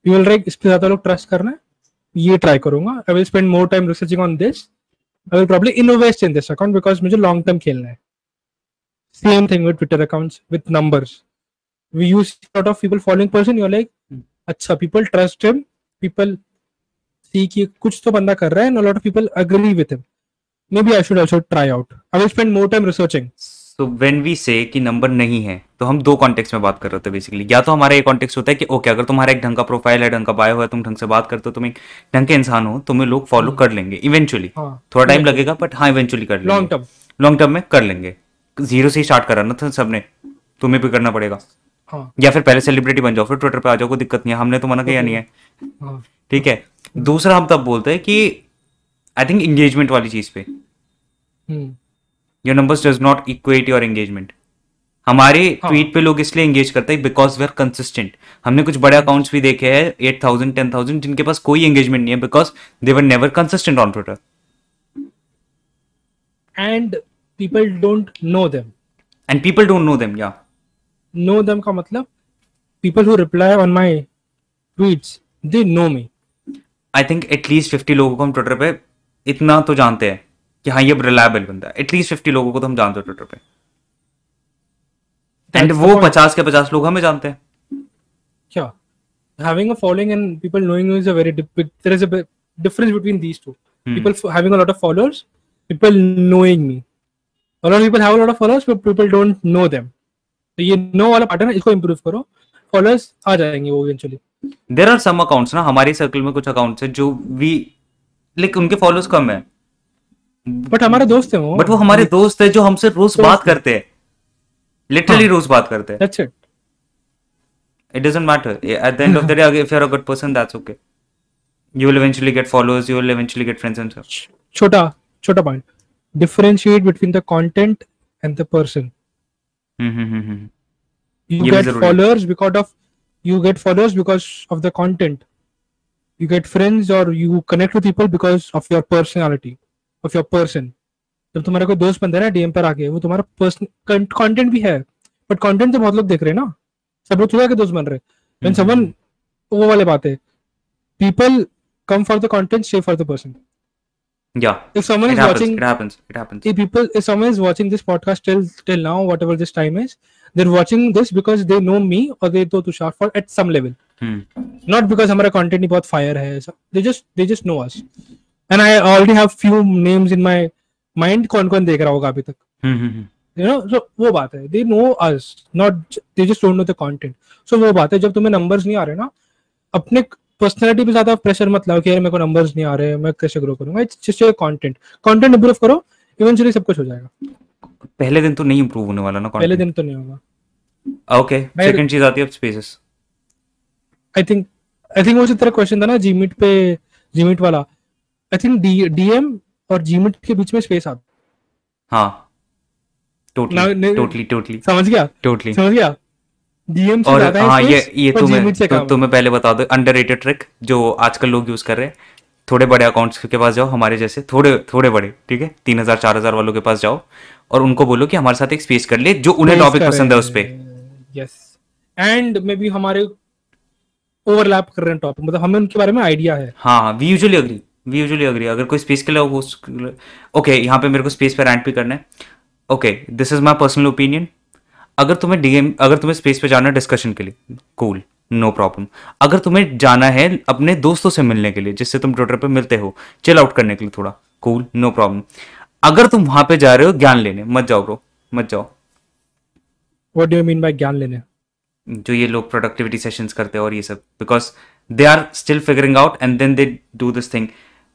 you will write इस पे ज़्यादा लोग ट्रस्ट करना है। ये ट्राई करूँगा। I will spend more time researching on this I will probably invest in this account because मुझे लॉन्ग टर्म खेलना है। Same thing with Twitter accounts with numbers we use lot of people following person you like अच्छा people trust him people see कि कुछ तो बंदा कर रहा है and lot of people agree with him maybe I should also try out I will spend more time researching so when we say कि number नहीं है तो हम दो कॉन्टेक्स्ट में बात कर रहे थे बेसिकली या तो हमारा एक कॉन्टेक्स्ट होता है कि ओके अगर तुम्हारा एक ढंग का प्रोफ़ाइल है ढंग का बायो है तुम ढंग से बात करते हो तुम एक ढंग के इंसान हो तुम्हें लोग फॉलो हाँ। कर लेंगे इवेंचुअली हाँ, थोड़ा टाइम लगेगा बट हाँ इवेंचुअली कर लेंगे. लॉन्ग टर्म लॉन्ग टर्म में कर लेंगे. ज़ीरो से ही स्टार्ट करा ना था सबने. तुम्हें भी करना पड़ेगा. हाँ. या फिर पहले सेलिब्रिटी बन जाओ फिर ट्विटर पे आ जाओ कोई दिक्कत नहीं है हमने तो मना किया नहीं है। हाँ। ठीक है? दूसरा हम तब बोलते हैं कि आई थिंक एंगेजमेंट वाली चीज़ पे। Your numbers does not equate your engagement हमारे हाँ. ट्वीट पे लोग इसलिए एंगेज करते हैं बिकॉज़ वी आर कंसिस्टेंट हमने कुछ बड़े अकाउंट्स भी देखे हैं एट थाउज़ेंड टेन थाउज़ेंड जिनके पास कोई एंगेजमेंट नहीं है because they were never consistent on Twitter and people don't know them and people don't know them या नो देम का मतलब people who reply on my tweets they know me I think at least fifty लोगों को हम Twitter पे इतना तो जानते हैं कि हाँ ये रिलायबल बंदा है एटलीस्ट फिफ्टी लोगों को तो हम जानते हैं ट्विटर पे एंड वो पचास के पचास लोग हमें जानते हैं क्या having a following and people knowing you is a very big there is a difference between these two hmm. people having a lot of followers people knowing me a lot of people have a lot of followers but people don't know them तो ये no वाला pattern इसको improve करो followers आ जाएँगे वो eventually there are some accounts ना हमारे सर्कल में कुछ अकाउंट्स है जो वी लाइक उनके फॉलोअर्स कम है बट हमारे दोस्त है वो बट वो हमारे दोस्त है जो हमसे रोज बात करते हैं लिटरली हाँ. रोज बात करते हैं that's it it doesn't matter at the end of the day if you're a good person that's okay you will eventually get followers you will eventually get friends and stuff chota chota point differentiate between the content and the person mm-hmm. You get followers because of you get followers because of the content you get friends और you connect with people because of your personality of your person जब तुम्हारे कोई दोस्त बनता है ना DM पर आके वो तुम्हारा पर्सन कॉन्टेंट भी है बट कॉन्टेंट तो बहुत लोग देख रहे हैं ना। सब लोग थोड़ा के दोस्त बन रहे हैं। वो वाले बात है। People come for the content save for the person yeah if someone it is happens, watching it happens it happens if people if someone is watching this podcast till till now whatever this time is they're watching this because they know me or they know tushar for at some level hmm. not because हमारा content ही बहुत fire है they just they just know us and I already have few names in my mind कौन कौन देख रहा होगा अभी तक यू नो सो वो बात है they know us not they just don't know the content so वो बात है जब तुम्हें नंबर्स नहीं आ रहे ना अपने पर्सनालिटी पे ज़्यादा प्रेशर मत लाओ कि यार मेरे को नंबर्स नहीं आ रहे मैं कैसे ग्रो करूँगा? It's just your content content improve करो इवेंचुअली सब कुछ हो जाएगा। पहले दिन तो नहीं इंप्रूव होने वाला ना content. पहले दिन तो नहीं होगा। ओके सेकंड चीज़ आती है spaces I think I think वो जो तेरा क्वेश्चन था ना जीमिट पे जीमिट वाला। आई थिंक डीएम और जीमिट के बीच में स्पेस आता। हाँ। टोटली टोटली टोटली समझ गया? टोटली समझ गया? डीएम से और हाँ ये ये तुम्हें तो, तुम्हें पहले बता दो अंडररेटेड ट्रिक जो आजकल लोग यूज़ कर रहे हैं थोड़े बड़े अकाउंट्स के पास जाओ हमारे जैसे थोड़े थोड़े बड़े ठीक है? तीन हज़ार चार हज़ार वालों के पास जाओ और उनको बोलो कि हमारे साथ एक स्पेस कर ले जो उन्हें टॉपिक पसंद है उस पर यस एंड मे बी हमारे ओवरलैप कर रहे हैं टॉपिक मतलब हमें उनके बारे में आइडिया है। हाँ we usually agree we usually agree अगर कोई स्पेस के लिए वो ओके यहाँ पे मेरे को स्पेस पे रैंट भी करना है। Okay this is my personal opinion अगर तुम्हें डीएम अगर तुम्हें स्पेस पे जाना है डिस्कशन के लिए कूल नो प्रॉब्लम अगर तुम्हें जाना है अपने दोस्तों से मिलने के लिए जिससे तुम ट्विटर पे मिलते हो चिल आउट करने के लिए थोड़ा कूल नो प्रॉब्लम अगर तुम वहाँ पे जा रहे हो ज्ञान लेने मत जाओ ब्रो मत जाओ. What do you mean by ज्ञान लेने? जो ये लोग प्रोडक्टिविटी सेशंस करते हैं और ये सब because they are still figuring out and then they do this thing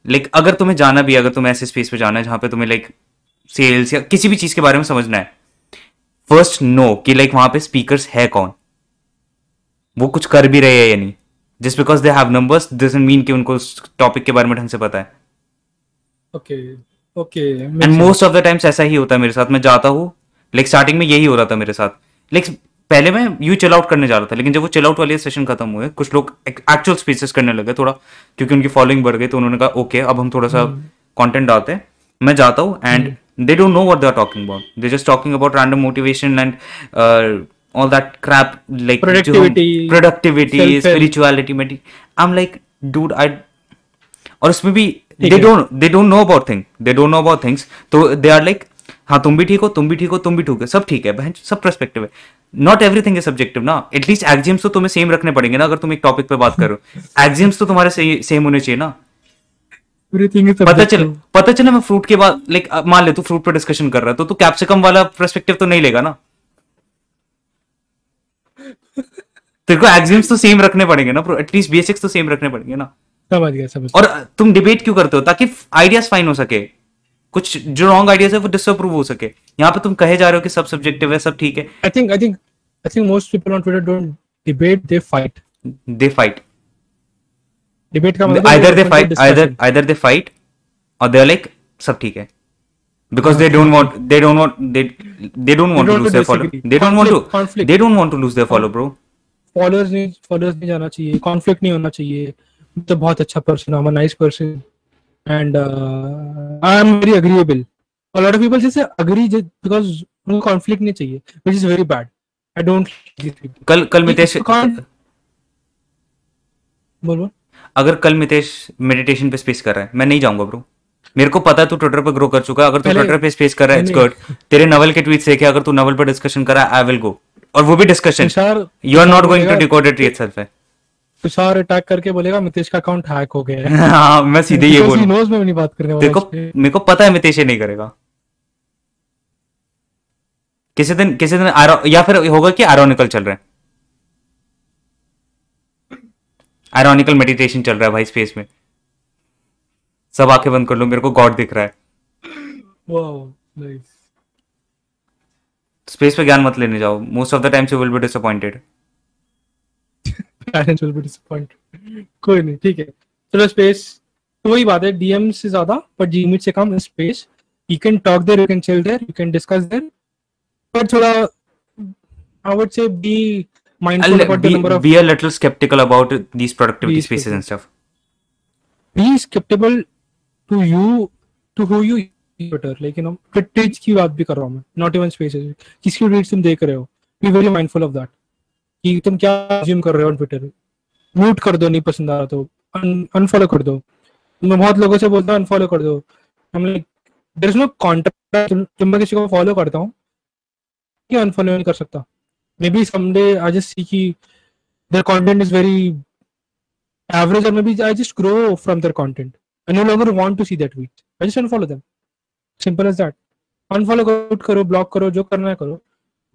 like अगर तुम्हें जाना भी अगर तुम्हें ऐसे स्पेस पे जाना है जहाँ पे तुम्हें लाइक सेल्स या किसी भी चीज़ के बारे में समझना है फ़र्स्ट नो कि लाइक वहाँ पे स्पीकर्स है कौन? वो कुछ कर भी रहे हैं या नहीं? Just because they have numbers doesn't mean कि उनको टॉपिक के बारे में ढंग से पता है। Okay okay and most of the times ऐसा ही होता है मेरे साथ। मैं जाता हूँ लाइक स्टार्टिंग में यही हो रहा था मेरे साथ। लाइक पहले मैं यू चिल आउट करने जा रहा था लेकिन जब वो चिल आउट वाले सेशन खत्म हुए कुछ लोग एक्चुअल स्पीचेस करने लगे थोड़ा क्योंकि उनकी फॉलोइंग बढ़ गई तो उन्होंने कहा ओके okay, अब हम थोड़ा सा कंटेंट डालते हैं। मैं जाता हूँ and they don't know what they are talking about they just talking about random motivation and all that crap like Productivity, productivity self-help. spirituality medi- i'm like dude i और उसमें भी they don't they don't know about thing they don't know about things तो they are like हाँ तुम भी ठीक हो तुम भी ठीक हो तुम भी ठीक हो सब ठीक है बहन सब पर्सपेक्टिव है. नॉट एवरीथिंग इज़ सब्जेक्टिव ना? एटलीस्ट एग्जिम्स तो तुम्हें सेम रखने पड़ेंगे ना अगर तुम एक टॉपिक पे बात करो एग्जिम्स [LAUGHS] तो तुम्हारे सेम होने चाहिए ना? पता चल पता चला मैं फ्रूट के बाद लाइक मान ले तू फ्रूट पे डिस्कशन कर रहा है तो तू कैप्सिकम वाला पर्सपेक्टिव तो नहीं लेगा ना? तेरे को एग्जिम्स तो सेम रखने पड़ेंगे ना एटलीस्ट बेसिक्स तो सेम रखने पड़ेंगे ना? समझ गया समझ और तुम डिबेट क्यों करते हो? ताकि आइडियाज़ फाइन हो सके। कुछ जो रॉन्ग आइडियाज़ है वो डिसअप्रूव हो सके। यहाँ पे तुम कहे जा रहे हो कि सब सब्जेक्टिव है सब ठीक है। I think I think I think most people on Twitter don't debate they fight they fight debate का मतलब either they open to fight either discussion. either they fight or they're like सब ठीक है because they don't want they don't want they they don't want they to lose their follow they don't want to Conflict, conflict. they don't want to lose their follow bro followers नहीं followers नहीं जाना चाहिए conflict नहीं होना चाहिए मैं तो बहुत अच्छा पर्सन हूँ nice person and I am very agreeable a lot of people just agree just because उनको कॉन्फ्लिक्ट नहीं चाहिए which is very bad i don't कल कल मितेश बोल अगर कल मितेश मेडिटेशन पे स्पेस कर रहा है मैं नहीं जाऊँगा ब्रो मेरे को पता है तू ट्विटर पर ग्रो कर चुका है। अगर तू ट्विटर पे स्पेस कर रहा है इट्स गुड तेरे नवल के ट्वीट देखे अगर तू नवल पर डिस्कशन कर रहा है आई विल गो और वो भी discussion you are not going to decode it itself है। तुषार अटैक करके बोलेगा मितेश का अकाउंट हैक हो गया है। [LAUGHS] हाँ मैं सीधे ये बोलूँ। knows मैं नहीं बात करने वाला। मेरे को पता है मितेश ये नहीं करेगा। किसी दिन किसी दिन आरो- या फिर होगा कि आरोनिकल चल रहे है। आरोनिकल मेडिटेशन चल रहा है भाई स्पेस में। सब आँखें बंद कर लो मेरे को गॉड दिख रहा है। Wow, nice. स्पेस पे ज्ञान मत लेने जाओ। Most of the times you will be disappointed Parents will be disappointed. कोई नहीं ठीक है। चलो स्पेस तो वही बात है डीएम से ज़्यादा पर जीमीट से कम space you can talk there you can chill there you can discuss there पर थोड़ा I would say be mindful about the number of be a little skeptical about these productivity spaces and stuff. Be skeptical to you to who you Twitter like you know tweets की बात भी कर रहा हूँ मैं not even spaces किसकी tweets तुम देख रहे हो? Be very mindful of that कि तुम क्या अज्यूम कर रहे हो ट्विटर म्यूट कर दो नहीं पसंद आ रहा तो अनफॉलो कर दो। मैं बहुत लोगों से बोलता हूँ अनफॉलो कर दो। हम like there is no contract जब मैं किसी को फॉलो करता हूँ कि अनफॉलो नहीं कर सकता। Be someday I just see कि their content is very average or maybe I just grow from their content. I no longer want to see that tweet. I just unfollow them. Simple as that. Unfollow करो, करो, block करो, जो करना है करो.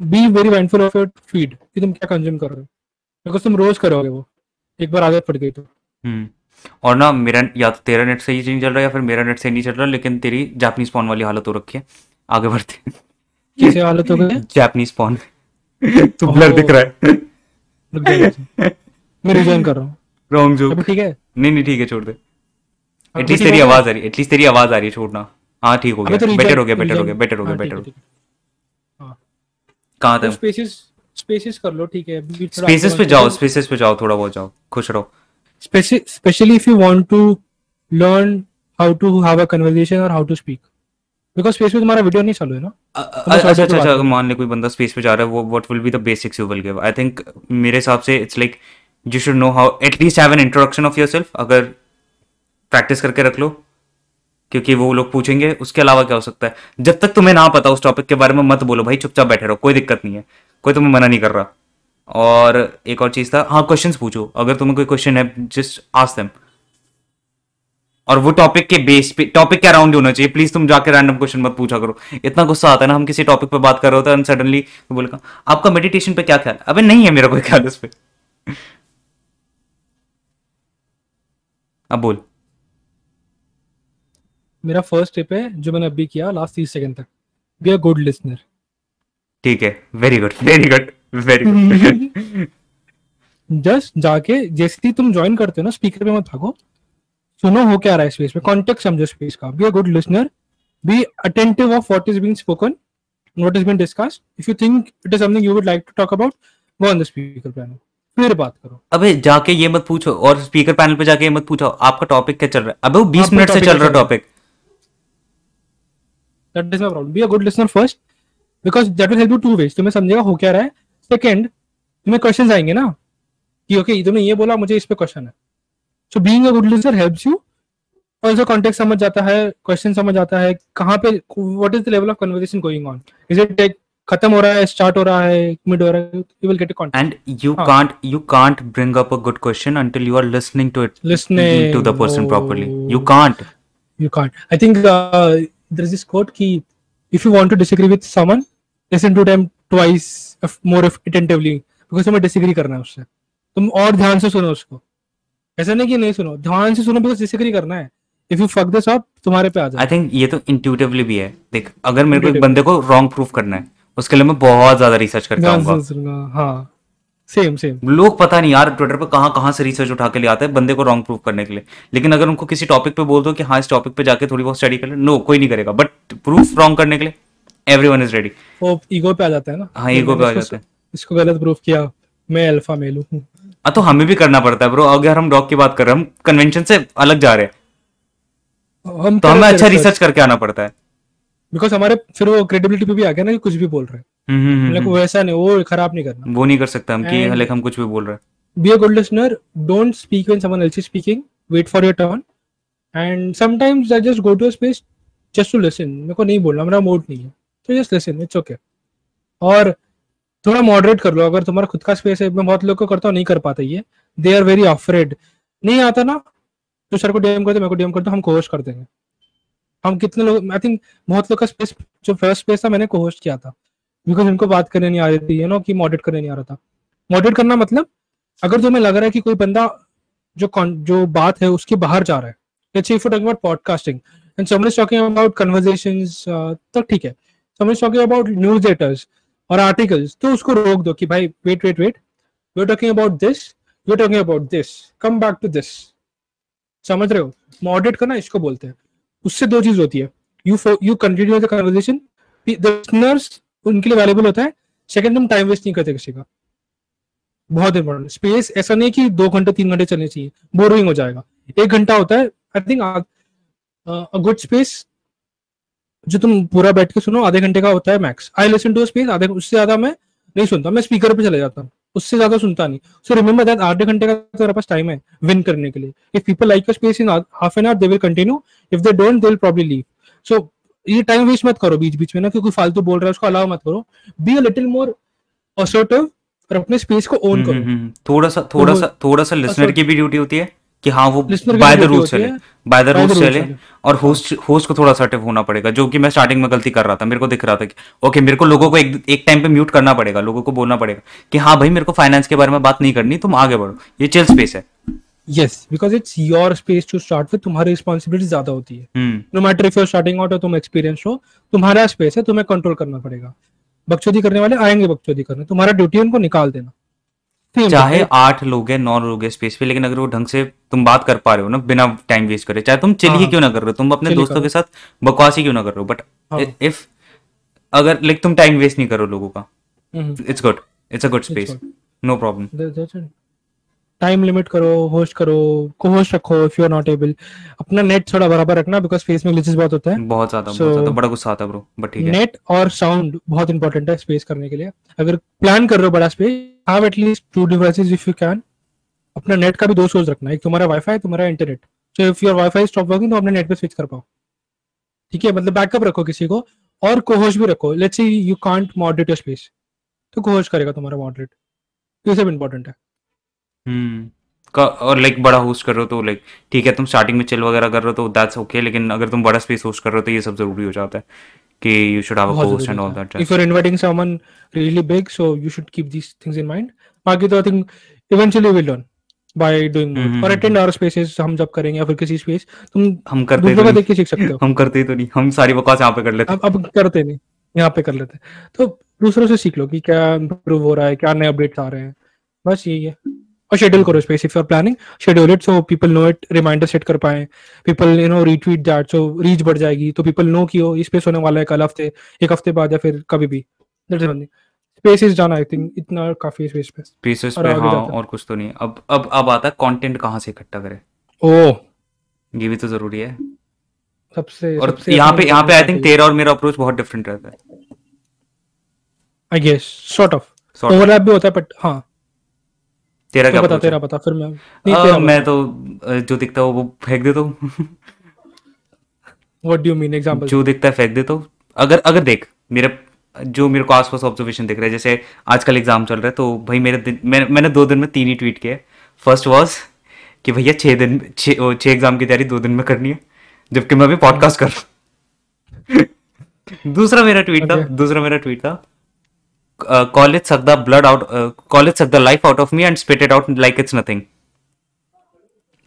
Be very mindful of your feed कि तुम क्या consume कर रहे हो. Because तुम रोज करोगे वो. एक बार आदत पड़ गई तो. हम्म और ना मेरा या तो तेरा नेट सही नहीं चल रहा है या फिर मेरा नेट सही नहीं चल रहा लेकिन तेरी जापानीज पॉन वाली हालत हो रखी है आगे बढ़ते कैसे हालत हो गई? जापानीज पॉन [LAUGHS] तू ब्लर दिख रहा है। मैं रिजाइन कर रहा हूँ. रॉन्ग जोक ठीक है? नहीं नहीं ठीक है छोड़ दे। एटलीस्ट तेरी आवाज़ आ रही है। एटलीस्ट तेरी आवाज़ आ रही है छोड़ना हाँ ठीक हो गया। तो बेटर हो गया बेटर हो गया बेटर हो गया हाँ, बेटर हो गया। ठीक है. हाँ. कहाँ तो थे spaces spaces कर लो ठीक है. स्पेसेस पे जाओ स्पेसेस पे जाओ थोड़ा बहुत जाओ। खुश रहो। Speci- especially if you want to learn how to have a conversation or how to because space में तुम्हारा वीडियो नहीं चालू है ना? अच्छा अच्छा अच्छा मान ले कोई बंदा स्पेस पे जा रहा है वो what will be the basics you will give I think मेरे हिसाब से it's like you should know how at least have an introduction of yourself अगर प्रैक्टिस करके रख लो क्योंकि वो लोग पूछेंगे उसके अलावा क्या हो सकता है? जब तक तुम्हें ना पता उस टॉपिक के बारे में मत बोलो भाई चुपचाप बैठे रहो कोई दिक्कत नहीं है कोई तुम्हें मना नहीं कर रहा। और एक और चीज़ था हाँ क्वेश्चंस पूछो अगर तुम्हें कोई क्वेश्चन है जस्ट आस्क देम और वो टॉपिक के बेस पे टॉपिक के अराउंड होना चाहिए। प्लीज़ तुम जाके रैंडम क्वेश्चन मत पूछा करो। इतना गुस्सा आता है ना हम किसी टॉपिक पे बात कर रहे होते हैं सडनली तो बोलेगा आपका मेडिटेशन पे क्या ख्याल है?" अबे नहीं है मेरा कोई ख्याल इस पे। अब बोल। मेरा फ़र्स्ट टिप है जो मैंने अभी किया लास्ट तीस सेकंड तक। बी अ गुड लिसनर ठीक है। Very good very good very good just जाके जैसे ही तुम ज्वाइन करते हो ना स्पीकर पे मत भागो। सुनो हो क्या रहा है स्पेस में कॉन्टेक्ट समझो स्पेस का। Be a good listener be attentive of what is being spoken what has been discussed. If you think it is something you would like to talk about, go on the speaker panel. फिर बात करो। अबे जाके ये मत पूछो और speaker panel पे जाके ये मत पूछो आपका टॉपिक क्या चल रहा है? अबे वो 20 मिनट से चल रहा topic that is my problem be a good listener first because that will help you to veg तुम्हें समझेगा हो क्या रहा है। सेकंड तुम्हें क्वेश्चंस आएँगे ना कि ओके तुमने ये बोला मुझे इस पे क्वेश्चन है। So being a good listener helps you also context समझ जाता है क्वेश्चन समझ आता है कहाँ पे what is the level of conversation going on is it take खत्म हो रहा है स्टार्ट हो रहा है मिड हो रहा है you will get a context and you can't you can't bring up a good question until you are listening to it listening to the person properly you can't you can't. I think uh, there's this quote ki if you want to disagree with someone listen to them twice more attentively because तुम्हें disagree करना है उससे। तुम और ध्यान से सुनो उसको। ऐसा नहीं कि नहीं सुनो ध्यान से सुनो बिकॉज़ डिसएग्री करना है। If you fuck this up तुम्हारे पे आ जाए। आई थिंक ये तो इंट्यूटिवली भी है। देख अगर मेरे को एक बंदे को रॉन्ग प्रूफ करना है उसके लिए मैं बहुत ज़्यादा रिसर्च करता हूँ हाँ। सेम सेम लोग पता नहीं यार ट्विटर पे कहाँ कहाँ से रिसर्च उठा के ले आते हैं बंदे को रॉन्ग प्रूफ करने के लिए। लेकिन अगर उनको किसी टॉपिक पे बोल दो कि हाँ इस टॉपिक पे जाके थोड़ी बहुत स्टडी कर ले नो कोई नहीं करेगा। बट प्रूफ रॉन्ग करने के लिए एवरीवन इज़ रेडी वो ईगो पे आ जाता है ना। हाँ ईगो पे आ जाता है। इसको गलत प्रूफ किया। मैं अल्फ़ा मेल हूँ। हाँ तो हमें भी करना पड़ता है ब्रो अगर हम डॉग की बात कर रहे हैं हम कन्वेंशन से अलग जा रहे हैं। हम तो हमें अच्छा रिसर्च करके आना पड़ता है। बिकॉज़ हमारे फिर वो क्रेडिबिलिटी पे भी आ गया ना कि कुछ भी बोल रहे हैं। हम्म, हम्म, हम्म, वैसा नहीं वो खराब नहीं करना। वो नहीं कर सकता हम कि लाइक हम कुछ भी बोल रहे हैं। Be a good listener don't speak when someone else is speaking wait for your turn and sometimes I just go to a space just to listen मेरे को नहीं बोलना मेरा मूड नहीं है। तो जस्ट लिसन इट्स ओके और थोड़ा मॉडरेट कर लो। अगर तुम्हारा खुद का स्पेस है मैं बहुत लोग को करता हूँ नहीं कर पाता ये। दे आर वेरी अफ्रेड नहीं आता ना तो सर को डीएम करते मेरे को डीएम करते हम कोहोस्ट कर देंगे। हम कितने लोग आई थिंक बहुत लोग का स्पेस जो फ़र्स्ट स्पेस था मैंने कोहोस्ट किया था। बिकॉज़ उनको बात करने नहीं आ रही थी यू नो कि मॉडरेट करने नहीं आ रहा था। मॉडरेट करना मतलब अगर तुम्हें लग रहा है कि कोई बंदा जो जो बात है उसके बाहर जा रहा है। Let's say if you're uh, तो ठीक है। Someone is talking और आर्टिकल्स तो उसको रोक दो कि भाई wait wait wait you talking about this you talking about this come back to this समझ रहे हो? मॉडरेट करना, इसको बोलते हैं। उससे दो चीज़ होती है। You you continue the conversation listeners उनके लिए वैल्यूबल होता है। सेकंड तुम टाइम वेस्ट नहीं करते किसी का। बहुत इंपॉर्टेंट स्पेस ऐसा नहीं कि दो घंटे, तीन घंटे चलने चाहिए। बोरिंग हो जाएगा। एक घंटा होता है। आई थिंक गुड स्पेस जो तुम पूरा बैठ के सुनो आधे घंटे का होता है max I listen to space आधे उससे ज़्यादा मैं नहीं सुनता। मैं स्पीकर पे चले जाता हूँ। उससे ज़्यादा सुनता नहीं। सो रिमेंबर दैट आधे घंटे का तुम्हारे पास टाइम है विन करने के लिए। If people like your space in half an hour they will continue if they don't they will probably leave so ये टाइम वेस्ट मत करो बीच बीच में ना क्योंकि फालतू बोल रहा है उसको अलाउ मत करो। Be a little more assertive और अपने स्पेस को ओन हम्म, करो। हम्म, हम्म। थोड़ा सा थोड़ा सा थोड़ा सा लिसनर की भी ड्यूटी होती है। कि हाँ वो बाय द रूल्स चले। बाय द रूल्स चले और होस्ट होस्ट को थोड़ा सर्टिव होना पड़ेगा जो कि मैं स्टार्टिंग में गलती कर रहा था मेरे को दिख रहा था कि ओके मेरे को लोगों को एक एक टाइम पे म्यूट करना पड़ेगा लोगों को बोलना पड़ेगा कि हाँ भाई मेरे को फाइनेंस के बारे में बात नहीं करनी तुम आगे बढ़ो। ये चिल स्पेस है। Yes because it's your space to start with तुम्हारी रिस्पॉन्सिबिलिटी ज़्यादा होती है। No matter if you starting out और तुम एक्सपीरियंस हो तुम्हारा स्पेस है तुम्हें कंट्रोल करना पड़ेगा। बकचोदी करने वाले आएँगे बकचोदी करने तुम्हारा ड्यूटी उनको निकाल देना। चाहे आठ लोग हैं नौ लोग हैं स्पेस पे लेकिन अगर वो ढंग से तुम बात कर पा रहे हो ना बिना टाइम वेस्ट करे चाहे तुम चलिए ही क्यों ना कर रहे हो तुम अपने दोस्तों के साथ बकवासी ही क्यों ना कर रहे हो बट इफ़ हाँ। अगर लाइक तुम टाइम वेस्ट नहीं करो लोगों का it's good it's a good space no problem time limit करो होस्ट करो को होस्ट रखो if you are not able अपना नेट थोड़ा बराबर रखना बिकॉज़ फेस में ग्लिचेस बहुत होता है। बहुत ज़्यादा so, बहुत ज़्यादा। बड़ा गुस्सा आता है ब्रो बट ठीक है। नेट और साउंड बहुत इंपॉर्टेंट है स्पेस करने के लिए। अगर प्लान कर रहे हो बड़ा space have at least two devices if you can अपना नेट का भी दो सोर्स रखना एक तुम्हारा वाईफाई तुम्हारा internet so if your wifi stop working तो अपने नेट पे स्विच कर पाओ। ठीक है मतलब बैकअप रखो किसी को और कोहोस्ट भी रखो। Let's say you can't moderate your space तो कोहोस्ट करेगा तुम्हारा मॉडरेट ये सब इंपॉर्टेंट है। हम्म। और लाइक बड़ा होस्ट कर रहे हो तो लाइक ठीक है तुम स्टार्टिंग में चिल वगैरह कर रहे हो तो दैट्स ओके लेकिन अगर तुम बड़ा स्पेस होस्ट कर रहे हो तो ये सब ज़रूरी हो जाता है कि you should have a host and all that if you are inviting someone really big so you should keep these things in mind बाकी तो I think eventually will learn by doing और अटेंड आवर स्पेसेस हम जब करेंगे या फिर किसी space तुम हम करते दूसरों देख के सीख सकते हो। [LAUGHS] हम करते ही तो नहीं। हम सारी बकवास यहाँ पे कर लेते। हैं अब करते नहीं। यहाँ पे कर लेते। तो दूसरों से सीख लो कि क्या इंप्रूव हो रहा है क्या नए अपडेट्स आ रहे हैं। बस यही है। और शेड्यूल करो space if you are planning schedule it so people know it reminder set कर पाए. People you know retweet that so reach बढ़ जाएगी. तो पीपल नो कि इस स्पेस होने वाला है कल हफ़्ते एक हफ़्ते बाद या फिर कभी भी. That's is space is I think इतना काफ़ी स्पेस पे. स्पेसेस पे हाँ और कुछ तो नहीं. अब अब अब आता है कंटेंट कहाँ से इकट्ठा करें? ओ ये भी तो ज़रूरी है। सबसे और यहाँ पे यहाँ पे आई थिंक तेरा और मेरा अप्रोच बहुत डिफरेंट रहता है। I guess sort of overlap भी होता है बट हाँ। तेरा क्या बता तेरा बता फिर मैं नहीं तेरा मैं तो जो दिखता है वो फेंक देता हूँ। What do you mean example जो दिखता है फेंक देता हूँ। अगर अगर देख मेरे जो मेरे को आसपास ऑब्जर्वेशन दिख रहा है जैसे आजकल एग्ज़ाम चल रहा है तो भाई मेरे दिन मैं, मैंने दो दिन में तीन ही ट्वीट किए फ़र्स्ट वॉज़ कि भैया छः दिन छः एग्ज़ाम की तैयारी दो दिन में करनी है जबकि मैं अभी पॉडकास्ट कर रहा हूँ। [LAUGHS] दूसरा मेरा ट्वीट था दूसरा मेरा ट्वीट था college suck the blood out college suck the life out of me and spit it out like it's nothing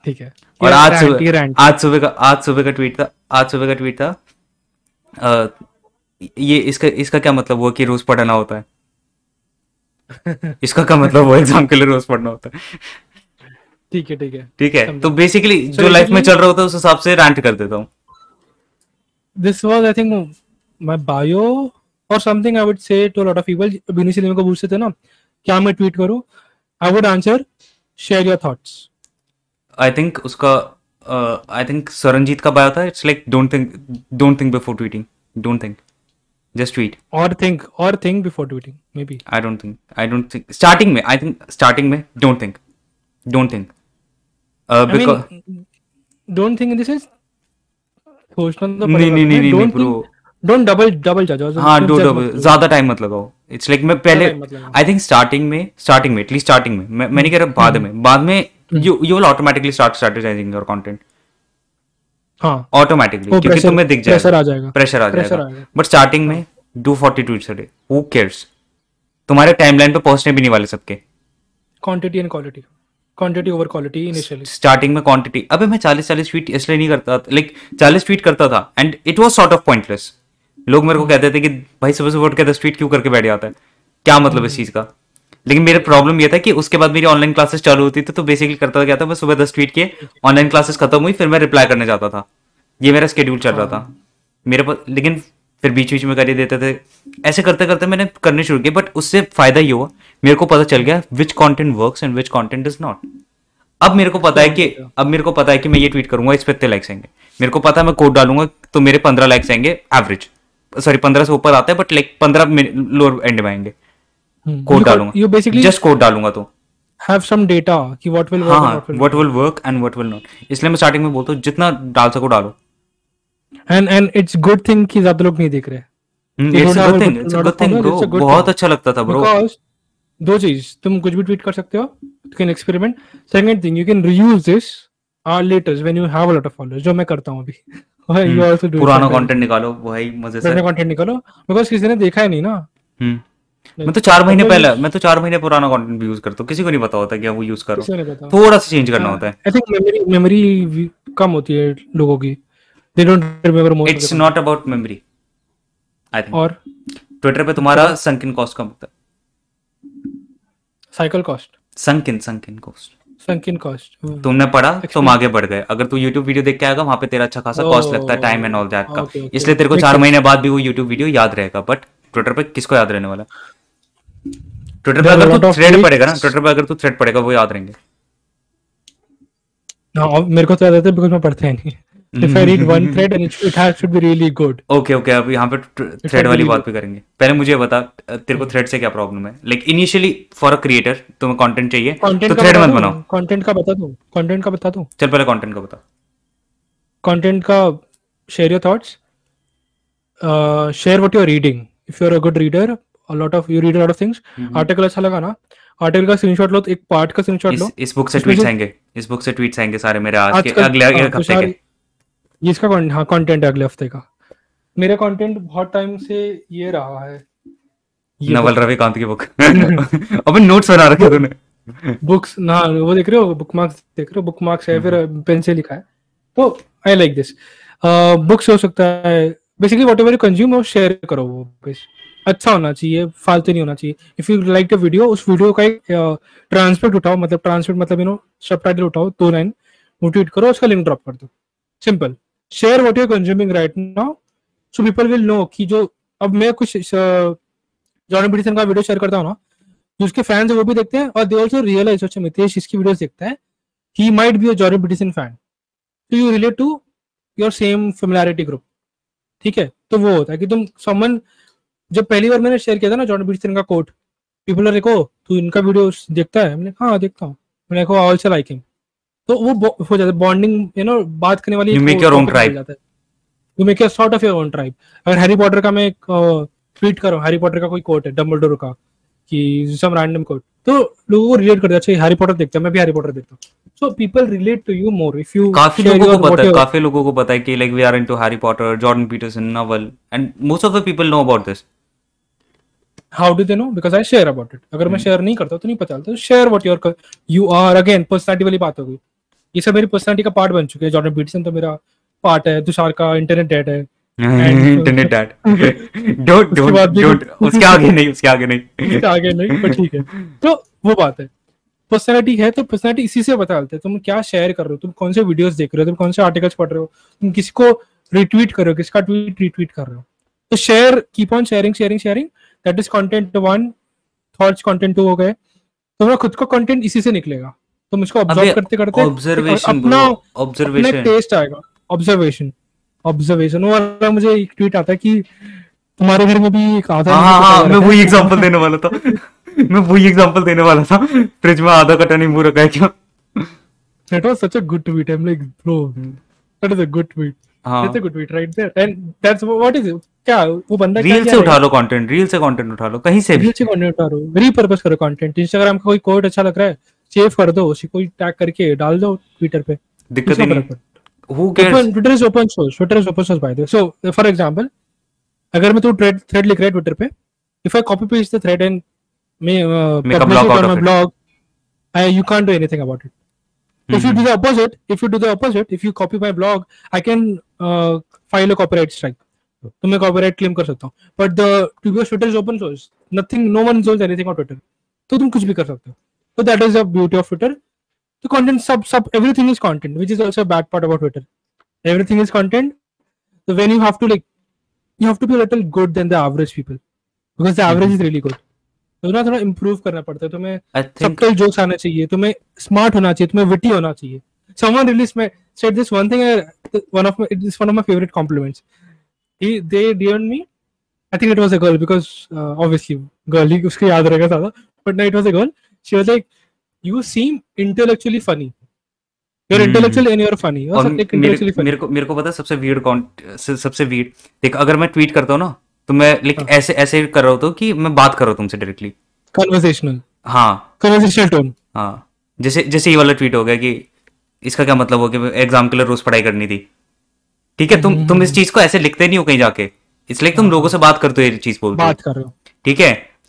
ठीक है। और आज सुबह आज सुबह का आज सुबह का ट्वीट था आज सुबह का ट्वीट था uh, ये इसका इसका क्या मतलब हुआ कि रोज पढ़ना होता है? [LAUGHS] इसका क्या मतलब वो एग्ज़ाम के लिए रोज पढ़ना होता है। ठीक है ठीक है। ठीक है तो बेसिकली जो लाइफ में चल रहा होता है उस हिसाब से रैंट कर देता हूँ। This was I think my bio और something I would say to lot of people बिनी सिलेम को पूछते थे ना क्या मैं ट्वीट करूँ? I would answer share your thoughts I think उसका आई थिंक सरनजीत का बायो था it's like don't think don't think before tweeting don't think just tweet और थिंक और think before tweeting maybe I don't think I don't think starting में I think starting में don't think don't think don't think in the sense नहीं नहीं नहीं नहीं bro don't double double जज हाँ डो डबल ज़्यादा टाइम मत लगाओ। इट्स लाइक मैं पहले आई थिंक स्टार्टिंग में स्टार्टिंग में एटलीस्ट स्टार्टिंग में मैं नहीं कह रहा बाद हम्म। में बाद में you you will automatically start strategizing your content हाँ। ऑटोमेटिकली क्योंकि तुम्हें दिख जाएगा। प्रेशर आ जाएगा। प्रेशर आ जाएगा। बट स्टार्टिंग में do forty tweets a day who cares तुम्हारे टाइमलाइन पे पहुँचने भी नहीं वाले सबके। Quantity and quality quantity over quality initially starting में क्वांटिटी अबे मैं 40 40 ट्वीट इसलिए नहीं करता लाइक 40 ट्वीट करता था and it was sort of pointless लोग मेरे को कहते थे कि भाई सुबह सुबह उठ के 10 ट्वीट क्यों करके बैठ जाता है। क्या मतलब इस चीज़ का? लेकिन मेरा प्रॉब्लम ये था कि उसके बाद मेरी ऑनलाइन क्लासेस चालू होती थी तो बेसिकली करता क्या था मैं सुबह दस ट्वीट किए ऑनलाइन क्लासेस खत्म हुई फिर मैं रिप्लाई करने जाता था। ये मेरा स्केड्यूल चल रहा था। मेरे पास लेकिन फिर बीच बीच में कर ही देते थे। ऐसे करते करते मैंने करने शुरू किया बट उससे फ़ायदा ये हुआ मेरे को पता चल गया which content work and which content is not अब मेरे को पता है कि अब मेरे को पता है कि मैं ये ट्वीट करूँगा इस पे इतने लाइक्स आएँगे। मेरे को पता है मैं कोड डालूँगा तो मेरे पंद्रह लाइक्स आएँगे एवरेज सॉरी पंद्रह से ऊपर आते हैं बट लाइक पंद्रह लोअर एंड में आएँगे। कोड डालूँगा। यू बेसिकली जस्ट कोड डालूँगा तो। have some data कि will work हाँ, what will work and what will not इसलिए मैं स्टार्टिंग में बोलता हूँ जितना डाल सको डालो। And and it's good thing कि ज़्यादा लोग नहीं देख रहे। It's a good thing it's a good thing bro बहुत अच्छा लगता था ब्रो दो चीज़ तुम कुछ भी ट्वीट कर सकते हो you can experiment second thing you can reuse this are letters when you have a lot of followers जो मैं करता हूँ अभी। यू आल्सो डू पुराना कंटेंट निकालो भाई मज़े से। पुराना कंटेंट निकालो बिकॉज़ किसी ने देखा ही नहीं ना। हम्म। मैं तो चार महीने पहले मैं तो चार महीने पुराना कंटेंट भी यूज़ करता हूँ। किसी को नहीं पता होता क्या वो यूज़ करो। थोड़ा सा चेंज करना होता है। आई थिंक मेमोरी मेमोरी कम होती है लोगों की। They don't remember more it's not about memory I think और? ट्विटर पे तुम्हारा संकिन कॉस्ट कम होता है। Cycle cost sunken sunken cost sunken cost तुमने पढ़ा? तुम आगे बढ़ गए। अगर तू YouTube वीडियो देख के आएगा वहाँ पे तेरा अच्छा खासा कॉस्ट लगता है टाइम एंड ऑल दैट का। इसलिए तेरे को चार महीने बाद भी वो यूट्यूब वीडियो याद रहेगा बट ट्विटर पे किसको याद रहने वाला ट्विटर पे अगर तू थ्रेड पड़ेगा ना ट्विटर पे अगर तू थ्रेड पड़ेगा वो याद रहेंगे। ना मेरे को तो याद रहता है बिकॉज़ मैं पढ़ते हैं नहीं। If I read one thread and it, it has should be really good. Okay okay अब यहाँ पे थ्रेड वाली बात पे करेंगे। पहले मुझे बता तेरे को थ्रेड से क्या प्रॉब्लम है? Like initially for a creator तुम्हें कंटेंट चाहिए तो थ्रेड मत बनाओ। कंटेंट का बता दूँ कंटेंट का बता दूँ? चल पहले कंटेंट का बता। कंटेंट का share your thoughts share what you are reading if you are a good reader a lot of you read a lot of things. Article अच्छा लगा ना? आर्टिकल का स्क्रीनशॉट लो तो एक पार्ट का स्क्रीनशॉट लो। इस बुक से ट्वीट्स आएँगे इस बुक से ट्वीट्स आएँगे सारे मेरे आज के अगले अगले हफ़्ते के। ये इसका हाँ कंटेंट अगले हफ़्ते का। मेरा कंटेंट बहुत टाइम से ये रहा है। नवल रविकांत की बुक अबे नोट्स बना रखे तूने। बुक्स ना वो देख रहे हो? बुक मार्क्स देख रहे हो? बुक मार्क्स है फिर पेन से लिखा है। तो आई लाइक दिस बुक्स हो सकता है। बेसिकली व्हाटएवर यू कंज्यूम वो शेयर करो वो अच्छा होना चाहिए फालतू नहीं होना चाहिए। If you like the video उस वीडियो का एक ट्रांसपेक्ट उठाओ। मतलब ट्रांसपेक्ट मतलब यू नो सब उठाओ दो लाइन। वो ट्वीट करो उसका लिंक ड्रॉप कर दो। Simple share what you consuming right now so people will know कि जो, अब मैं कुछ जॉन पिटिसन का वीडियो शेयर करता हूँ ना, जो उसके फैंस है वो भी देखते हैं और दे आल्सो रियलाइज़ अच्छा मितेश इसकी वीडियोस देखता है ही might be a John Peterson fan तो you relate to your same familiarity group ठीक है? तो वो होता है कि तुम समन जब पहली बार मैंने शेयर किया था ना जॉन पीटरसन का कोट पीपल आर देखो तू इनका वीडियो देखता है? मैंने हाँ देखता हूँ. मैंने कहा ऑल्सो लाइक हिम तो वो हो जाता है बॉन्डिंग यू नो बात करने वाली you make your own tribe you make your sort of your own tribe अगर हैरी पॉटर का मैं एक ट्वीट करो हैरी पॉटर का कोई कोट है डम्बलडोर का कि सम रैंडम कोट तो लोगों को रिलेट करते हैं अच्छा हैरी पॉटर देखता है मैं भी हैरी पॉटर देखता हूँ। So people relate to you more if you काफ़ी लोगों को पता है काफ़ी लोगों को पता है कि like we are into Harry Potter Jordan Peterson novel and most of the people know about this how do they know because I share about it अगर मैं शेयर hmm. नहीं करता तो नहीं पता चलता। Share what your you are again personality वाली बात हो गई। ये सब मेरी पर्सनालिटी का पार्ट बन चुके हैं। जॉर्डन पीटरसन तो मेरा पार्ट है तुषार का इंटरनेट डेट है। Internet dad don't don't don't उसके आगे नहीं उसके आगे नहीं। उसके आगे नहीं पर ठीक है। तो वो बात है। पर्सनैलिटी है तो पर्सनैलिटी इसी से बता देते तुम क्या शेयर कर रहे हो? तुम कौन से वीडियोस देख रहे हो? तुम कौन से आर्टिकल्स पढ़ रहे हो? तुम किसको रिट्वीट कर रहे हो? किसका ट्वीट रिट्वीट कर रहे हो? तो share keep on sharing sharing sharing that is content one thoughts content two हो गए। तुम्हारा खुद का कंटेंट इसी से निकलेगा। तुम इसको ऑब्ज़र्व करते करते ऑब्जर्वेशन अपना ऑब्जर्वेशन टेस्ट आएगा। ऑब्जर्वेशन ऑब्जर्वेशन वाला मुझे एक ट्वीट आता है कि तुम्हारे घर में भी एक आधा हाँ हाँ मैं वही एग्जांपल देने वाला था। [LAUGHS] मैं वही एग्जांपल देने वाला था। फ्रिज में आधा कटा नींबू रखा है क्या? That was such a good tweet i'm like bro that is a good tweet हाँ. that's a good tweet right there and that's what is it? क्या वो बंदा रील से उठा लो कंटेंट रील से कंटेंट उठा लो कहीं से भी। रील से कंटेंट उठा लो। रीपर्पस करो कंटेंट इंस्टाग्राम का कोई कोड अच्छा लग रहा है? सेव कर दो उसी को टैग करके डाल दो ट्विटर पे। दिक्कत नहीं। who cares? Twitter is open source Twitter is open source by the so for example अगर मैं तू थ्रेड थ्रेड लिख रहा है ट्विटर पे if I copy paste the thread and publish it on my blog I, you can't do anything about it. Mm-hmm. if you do the opposite if you do the opposite if you copy my blog i can uh, file a copyright strike. तो मैं copyright claim कर सकता हूँ। But the Twitter is open source nothing no one knows anything on Twitter तो तुम कुछ भी कर सकते हो। तो that is the beauty of Twitter तो कंटेंट सब सब everything is content which is also bad part about Twitter everything is content so when you have to like you have to be a little good than the average people because the average mm-hmm. is really good तो ना थोड़ा improve करना पड़ता है तुम्हें subtle jokes आना चाहिए तुम्हें स्मार्ट होना चाहिए तुम्हें विटी होना चाहिए someone released my said this one thing one of my it's one of my favorite compliments he they DM'd me I think it was a girl because uh, obviously girl ही उसको याद रहेगा ज़्यादा but no it was a girl she was like you seem intellectually funny. You're intellectual and you're funny. और मेरे, मेरे को मेरे को पता सबसे weird सबसे weird देख अगर मैं ट्वीट करता हूँ ना तो मैं लाइक हाँ. ऐसे ऐसे कर रहा हूँ तो कि मैं बात कर रहा हूँ तुमसे डायरेक्टली कन्वर्सेशनल हाँ। कन्वर्सेशनल टोन हाँ। जैसे जैसे ये वाला ट्वीट हो गया कि इसका क्या मतलब हो गया एग्ज़ाम के लिए रोज पढ़ाई करनी थी। ठीक है तुम हम्म, तुम इस। चीज़ को ऐसे लिखते नहीं हो कहीं जाके। इसलिए तुम हाँ। लोगों से बात करते हो ये चीज़ बोलते बात कर रहे हो। ठीक है?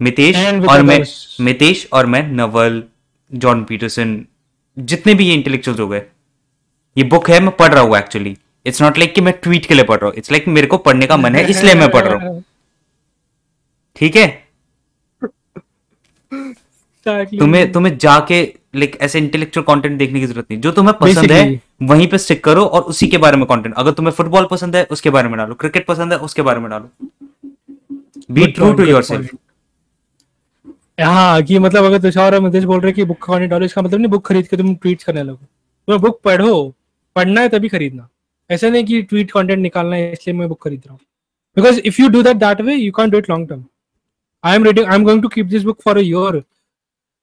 मितेश और मैं मितेश और मैं नवल जॉन पीटरसन जितने भी ये इंटेलेक्चुअल्स हो गए। ये बुक है मैं पढ़ रहा हूँ एक्चुअली इट्स नॉट लाइक कि मैं ट्वीट के लिए पढ़ रहा हूँ। इट्स लाइक मेरे को पढ़ने का मन है इसलिए मैं पढ़ रहा हूँ। ठीक है? तुम्हें तुम्हें जाके लाइक ऐसे इंटेलेक्चुअल कंटेंट देखने की ज़रूरत नहीं। जो तुम्हें पसंद है वहीं पे स्टिक करो और उसी के बारे में कंटेंट अगर तुम्हें फुटबॉल पसंद है उसके बारे में डालो। क्रिकेट पसंद है उसके बारे में डालो। Be true to yourself हाँ कि मतलब अगर तुषार मधेश बोल रहे कि बुक कंटेंट डालो इसका मतलब नहीं बुक खरीद के तुम ट्वीट करने लगो। तुम्हें बुक पढ़ो पढ़ना है तभी खरीदना। ऐसा नहीं कि ट्वीट कंटेंट निकालना है इसलिए मैं बुक खरीद रहा हूँ। Because if you do that that way you can do it long term I am reading I am going to keep this book for a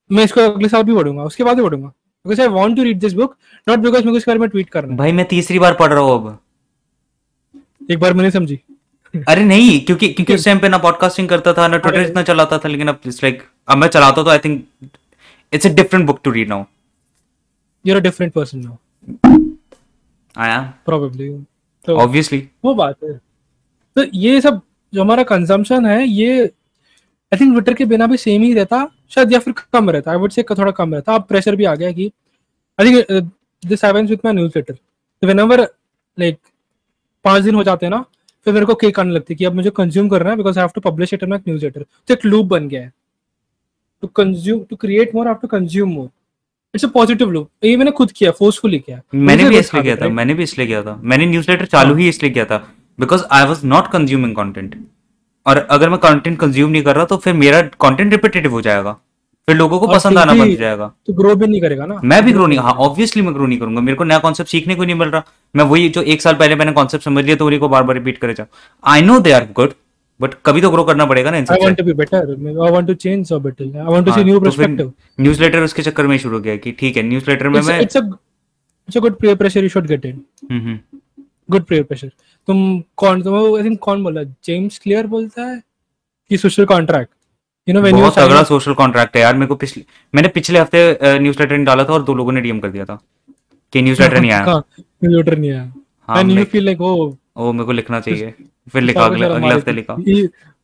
मैं इसको अगले साल भी पढ़ूँगा उसके बाद भी पढ़ूँगा। Because I want to read this book not because मैं इसके बारे में ट्वीट करना भाई मैं तीसरी बार पढ़ रहा हूँ अब। एक बार मैंने समझी। अरे नहीं क्योंकि क्योंकि [LAUGHS] उस टाइम पे ना पॉडकास्टिंग करता था ना ट्विटर इतना चलाता था लेकिन अब लाइक अब मैं चलाता तो I think it's a different book to read now you are a different person now I am probably तो ऑब्वियसली वो बात है। तो ये सब जो हमारा कंजम्पशन है ये आई थिंक ट्विटर के बिना भी सेम ही रहता शायद या फिर कम रहता। आई वुड से थोड़ा कम रहता। अब प्रेशर भी आ गया कि I think this happens with my newsletter तो व्हेनेवर लाइक पाँच दिन हो जाते हैं ना फिर मेरे को केक आने लगती है कि अब मुझे कंज्यूम करना है because I have to publish it in my newsletter तो एक लूप बन गया है। To consume to create more I have to consume more it's a positive loop ये मैंने खुद किया फोर्सफुली किया। मैंने भी इसलिए किया था मैंने भी इसलिए किया था। मैंने न्यूज़लेटर चालू हाँ। इसलिए किया था because I was not consuming content और अगर मैं कंटेंट कंज्यूम नहीं कर रहा तो फिर मेरा कंटेंट रिपीटेटिव हो जाएगा। फिर लोगों को पसंद आना बंद हो जाएगा। तो ग्रो भी नहीं करेगा ना। मैं भी ग्रो नहीं हाँ ऑब्वियसली मैं ग्रो नहीं करूँगा। मेरे को नया कॉन्सेप्ट सीखने को नहीं मिल रहा। मैं वही जो एक साल पहले मैंने कॉन्सेप्ट समझ लिया तो उन्हीं को बार बार रिपीट करे जाऊँ। I know they are good but कभी तो ग्रो करना पड़ेगा ना I want to be better I want to change so better I want to see new perspective newsletter उसके चक्कर में शुरू किया कि ठीक है न्यूज़लेटर में मैं it's a it's a good peer pressure you should get in hmm good peer pressure तुम कौन तुम आई थिंक कौन बोला? जेम्स क्लियर बोलता है कि social contract you know when बहुत तगड़ा सोशल कॉन्ट्रैक्ट है यार मेरे को पिछले मैंने पिछले हफ़्ते न्यूज़लेटर नहीं डाला था और दो लोगों ने डीएम कर दिया था कि न्यूज़लेटर नहीं आया। न्यूज़लेटर नहीं आया। And you feel like oh oh मेरे को लिखना चाहिए। फिर लिखा अगले अगले हफ़्ते लिखा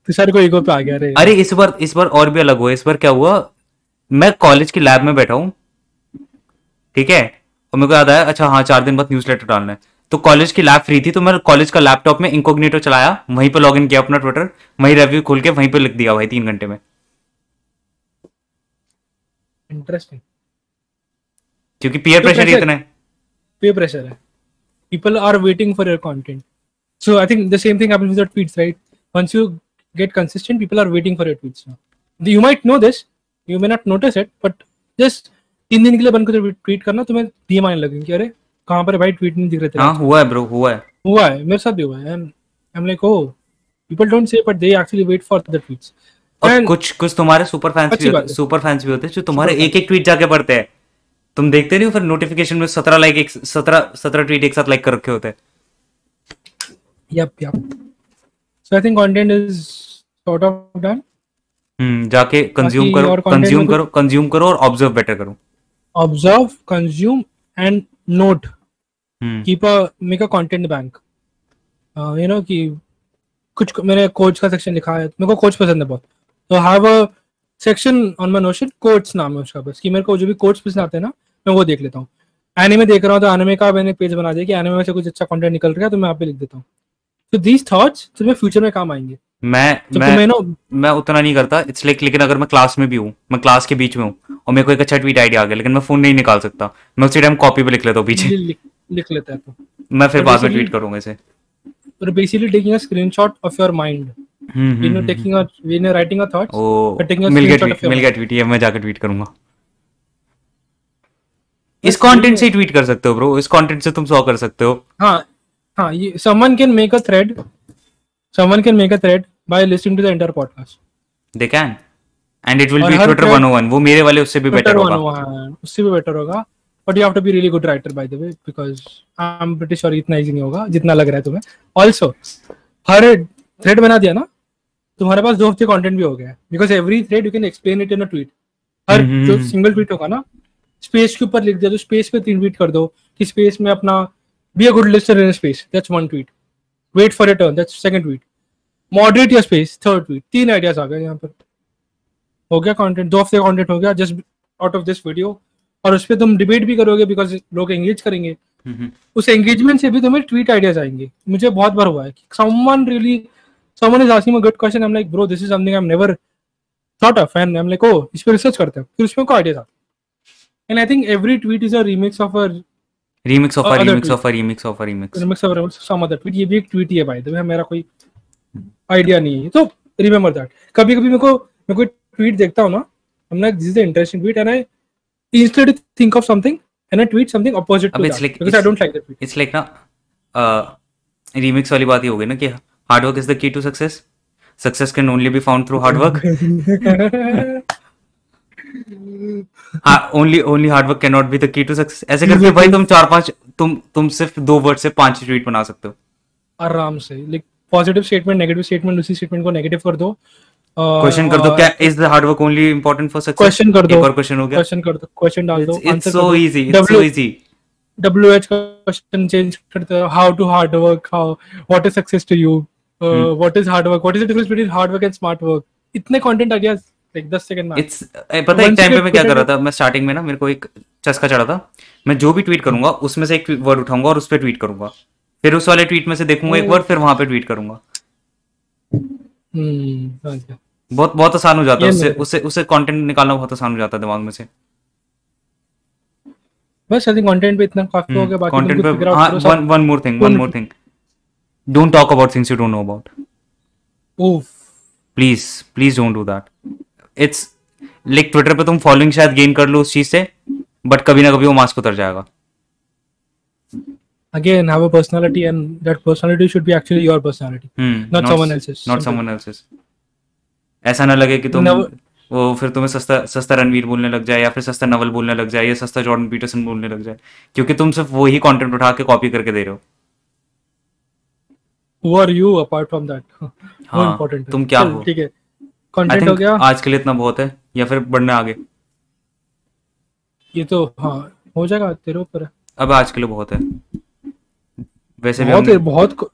तुषार को ईगो पे आ गया रे अरे इस बार इस बार और भी अलग हुआ इस बार क्या हुआ? मैं कॉलेज की लैब में बैठा हूँ ठीक है? और मेरे को याद आया अच्छा हाँ चार दिन बाद न्यूज़ लेटर डालना है। तो कॉलेज की लैब फ्री थी तो मैं कॉलेज का लैपटॉप में इंकोग्नेटो चलाया वहीं पे लॉगिन किया अपना ट्विटर वहीं रिव्यू खोल के वहीं पर लिख दिया भाई तीन घंटे में। इंटरेस्टिंग क्योंकि पीयर प्रेशर इतना है। पीयर प्रेशर है। People are waiting for your content so i think the same thing happens with your tweets right? Once you get consistent people are waiting for your tweets now. You might know this you may not notice it but just तीन दिन के लिए बंद कर tweet करना तुम्हें DM आने लगेंगे कि अरे कहाँ पर भाई ट्वीट नहीं दिख रहे थे हाँ हुआ है ब्रो हुआ है। हुआ है मेरे साथ भी हुआ है। I am like oh people don't say but they actually wait for the tweets और कुछ कुछ तुम्हारे सुपर फैंस भी होते सुपर फैंस भी होते हैं जो तुम्हारे एक एक ट्वीट जाके पढ़ते हैं। तुम देखते नहीं हो फिर नोटिफिकेशन में सत्रह लाइक एक सत्रह सत्रह ट्वीट एक साथ लाइक कर रखे होते हैं। Yep yep. So i think content is sort of done. हम्म जाके कंज्यूम करो कंज्यूम करो कंज्यूम करो और ऑब्ज़र्व बेटर करो। Observe consume and note keep a make a content bank you know कि कुछ मैंने कोच का सेक्शन लिखा है मेरे को कोच पसंद है बहुत। तो have a section on my Notion quotes नाम है उसका बस। कि मेरे को जो भी कोट्स पसंद आते हैं ना मैं वो देख लेता हूँ। एनिमे देख रहा हूँ तो एनिमे का मैंने पेज बना दिया कि एनिमे में से कुछ अच्छा कंटेंट निकल रहा है तो मैं आप पे लिख देता हूँ। तो दीज थॉट्स तुम्हें फ्यूचर में काम आएँगे। मैं तो मैं नो मैं उतना नहीं करता इट्स लाइक लेकिन अगर मैं क्लास में भी हूँ मैं क्लास के बीच में हूँ और मेरे को एक अच्छा ट्वीट आइडिया आ गया लेकिन मैं फ़ोन नहीं निकाल सकता मैं उसी टाइम कॉपी पे लिख लेता हूँ पीछे। लिख लेता है तो। मैं फिर बाद में ट्वीट करूँगा इसे। but basically taking a screenshot of your mind mm-hmm. you know taking a when you're writing a thoughts oh, taking a मिल गया मिल गया ट्वीट ये मैं जाकर ट्वीट करूँगा। इस कंटेंट से ट्वीट कर सकते हो ब्रो इस कंटेंट से तुम सॉ कर सकते हो। हाँ हाँ ये someone can make a thread someone can make a thread by listening to the entire podcast they can end it will be Twitter 101 वो मेरे वाले उससे भी बेटर होगा। उससे भी बेटर होगा। But you have to be really good writer by the way because I am pretty sure इतना इजी नहीं होगा जितना लग रहा है तुम्हें। ऑल्सो हर थ्रेड बना दिया ना तुम्हारे पास दो हफ़्ते कंटेंट भी हो गया because every thread you can explain it in a tweet her mm-hmm. जो सिंगल ट्वीट होगा ना स्पेस के ऊपर लिख दिया तो स्पेस पे तीन ट्वीट कर दो कि स्पेस में अपना be a good listener in space that's one tweet wait for return that's second tweet moderate your space third tweet तीन आइडियाज़ आ गए यहाँ पर हो गया कंटेंट दो हफ़्ते कंटेंट हो गया just out of this video और उस पर तुम डिबेट भी करोगे बिकॉज़ लोग एंगेज करेंगे उस एंगेजमेंट से भी तुम्हें ट्वीट आइडियाज़ आएँगे मुझे बहुत बार हुआ है कि someone really someone is asking a good question I am like bro this is something I am never thought of and I am like oh इस पे रिसर्च करते हैं फिर उसमें को आइडियाज़ आते and I think every tweet is a remix of a remix of a remix of a remix of a remix remix of some other tweet ये भी एक ट्वीट ही है भाई तो मेरा कोई आइडिया नहीं है तो रिमेंबर दैट कभी कभी मेरे को मैं कोई ट्वीट देखता हूँ ना I'm like, this is an interesting tweet, and I instantly think of something and I tweet something opposite to that like, because I don't like that tweet. It's like ना uh, remix वाली बात ही हो गई ना कि hard work is the key to success. Success can only be found through hard work. हाँ, only only hard work cannot be the key to success. ऐसे करके भाई तुम चार पाँच तुम तुम सिर्फ़ दो वर्ड से पाँच ट्वीट बना सकते हो। आराम से। Like positive statement negative statement उसी स्टेटमेंट को नेगेटिव कर दो। क्वेश्चन कर दो क्या is the hard work only important for success question कर दो। एक और क्वेश्चन हो गया। क्वेश्चन कर दो क्वेश्चन डाल दो it's so easy it's so easy W H question change करते हो। How to hard work how what is success to you what is hard work what is the difference between hard work and smart work इतने content ideas like 10 second में it's पता है एक time पे मैं क्या कर रहा था? मैं स्टार्टिंग में ना मेरे को एक चस्का चढ़ा था। मैं जो भी ट्वीट करूँगा उसमें से एक वर्ड उठाऊँगा और उस पर ट्वीट करूँगा। फिर उस वाले ट्वीट में से देखूँगा एक वर्ड फिर वहाँ पे ट्वीट करूँगा। हम्म बहुत बहुत आसान हो जाता है उससे उससे उससे कंटेंट निकालना बहुत आसान हो जाता है दिमाग में से। बस आई थिंक कंटेंट पे इतना काफ़ी हो गया बाकी कंटेंट पे हाँ one one more thing one more thing don't talk about things you don't know about of please please don't do that it's like Twitter पे तुम फॉलोइंग शायद गेन कर लो उस चीज़ से बट कभी ना कभी वो मास्क उतर जाएगा। Again have a personality and that personality should be actually your personality hmm, not, not someone else's. not someone else's. ऐसा ना लगे कि तुम Never, वो फिर तुम्हें सस्ता सस्ता रणवीर बोलने लग जाए या फिर सस्ता नवल बोलने लग जाए या सस्ता जॉर्डन पीटरसन बोलने लग जाए क्योंकि तुम सिर्फ़ वही कंटेंट उठा के कॉपी करके दे रहे हो। Who are you apart from that? [LAUGHS] हाँ, important तुम क्या हो? ठीक है। कंटेंट हो गया? आज के लिए इतना बहुत है या फिर बढ़ने आगे? ये तो हाँ हो जाएगा तेरे ऊपर अब आज के लिए बहुत है। वैसे बहुत भी बहुत बहुत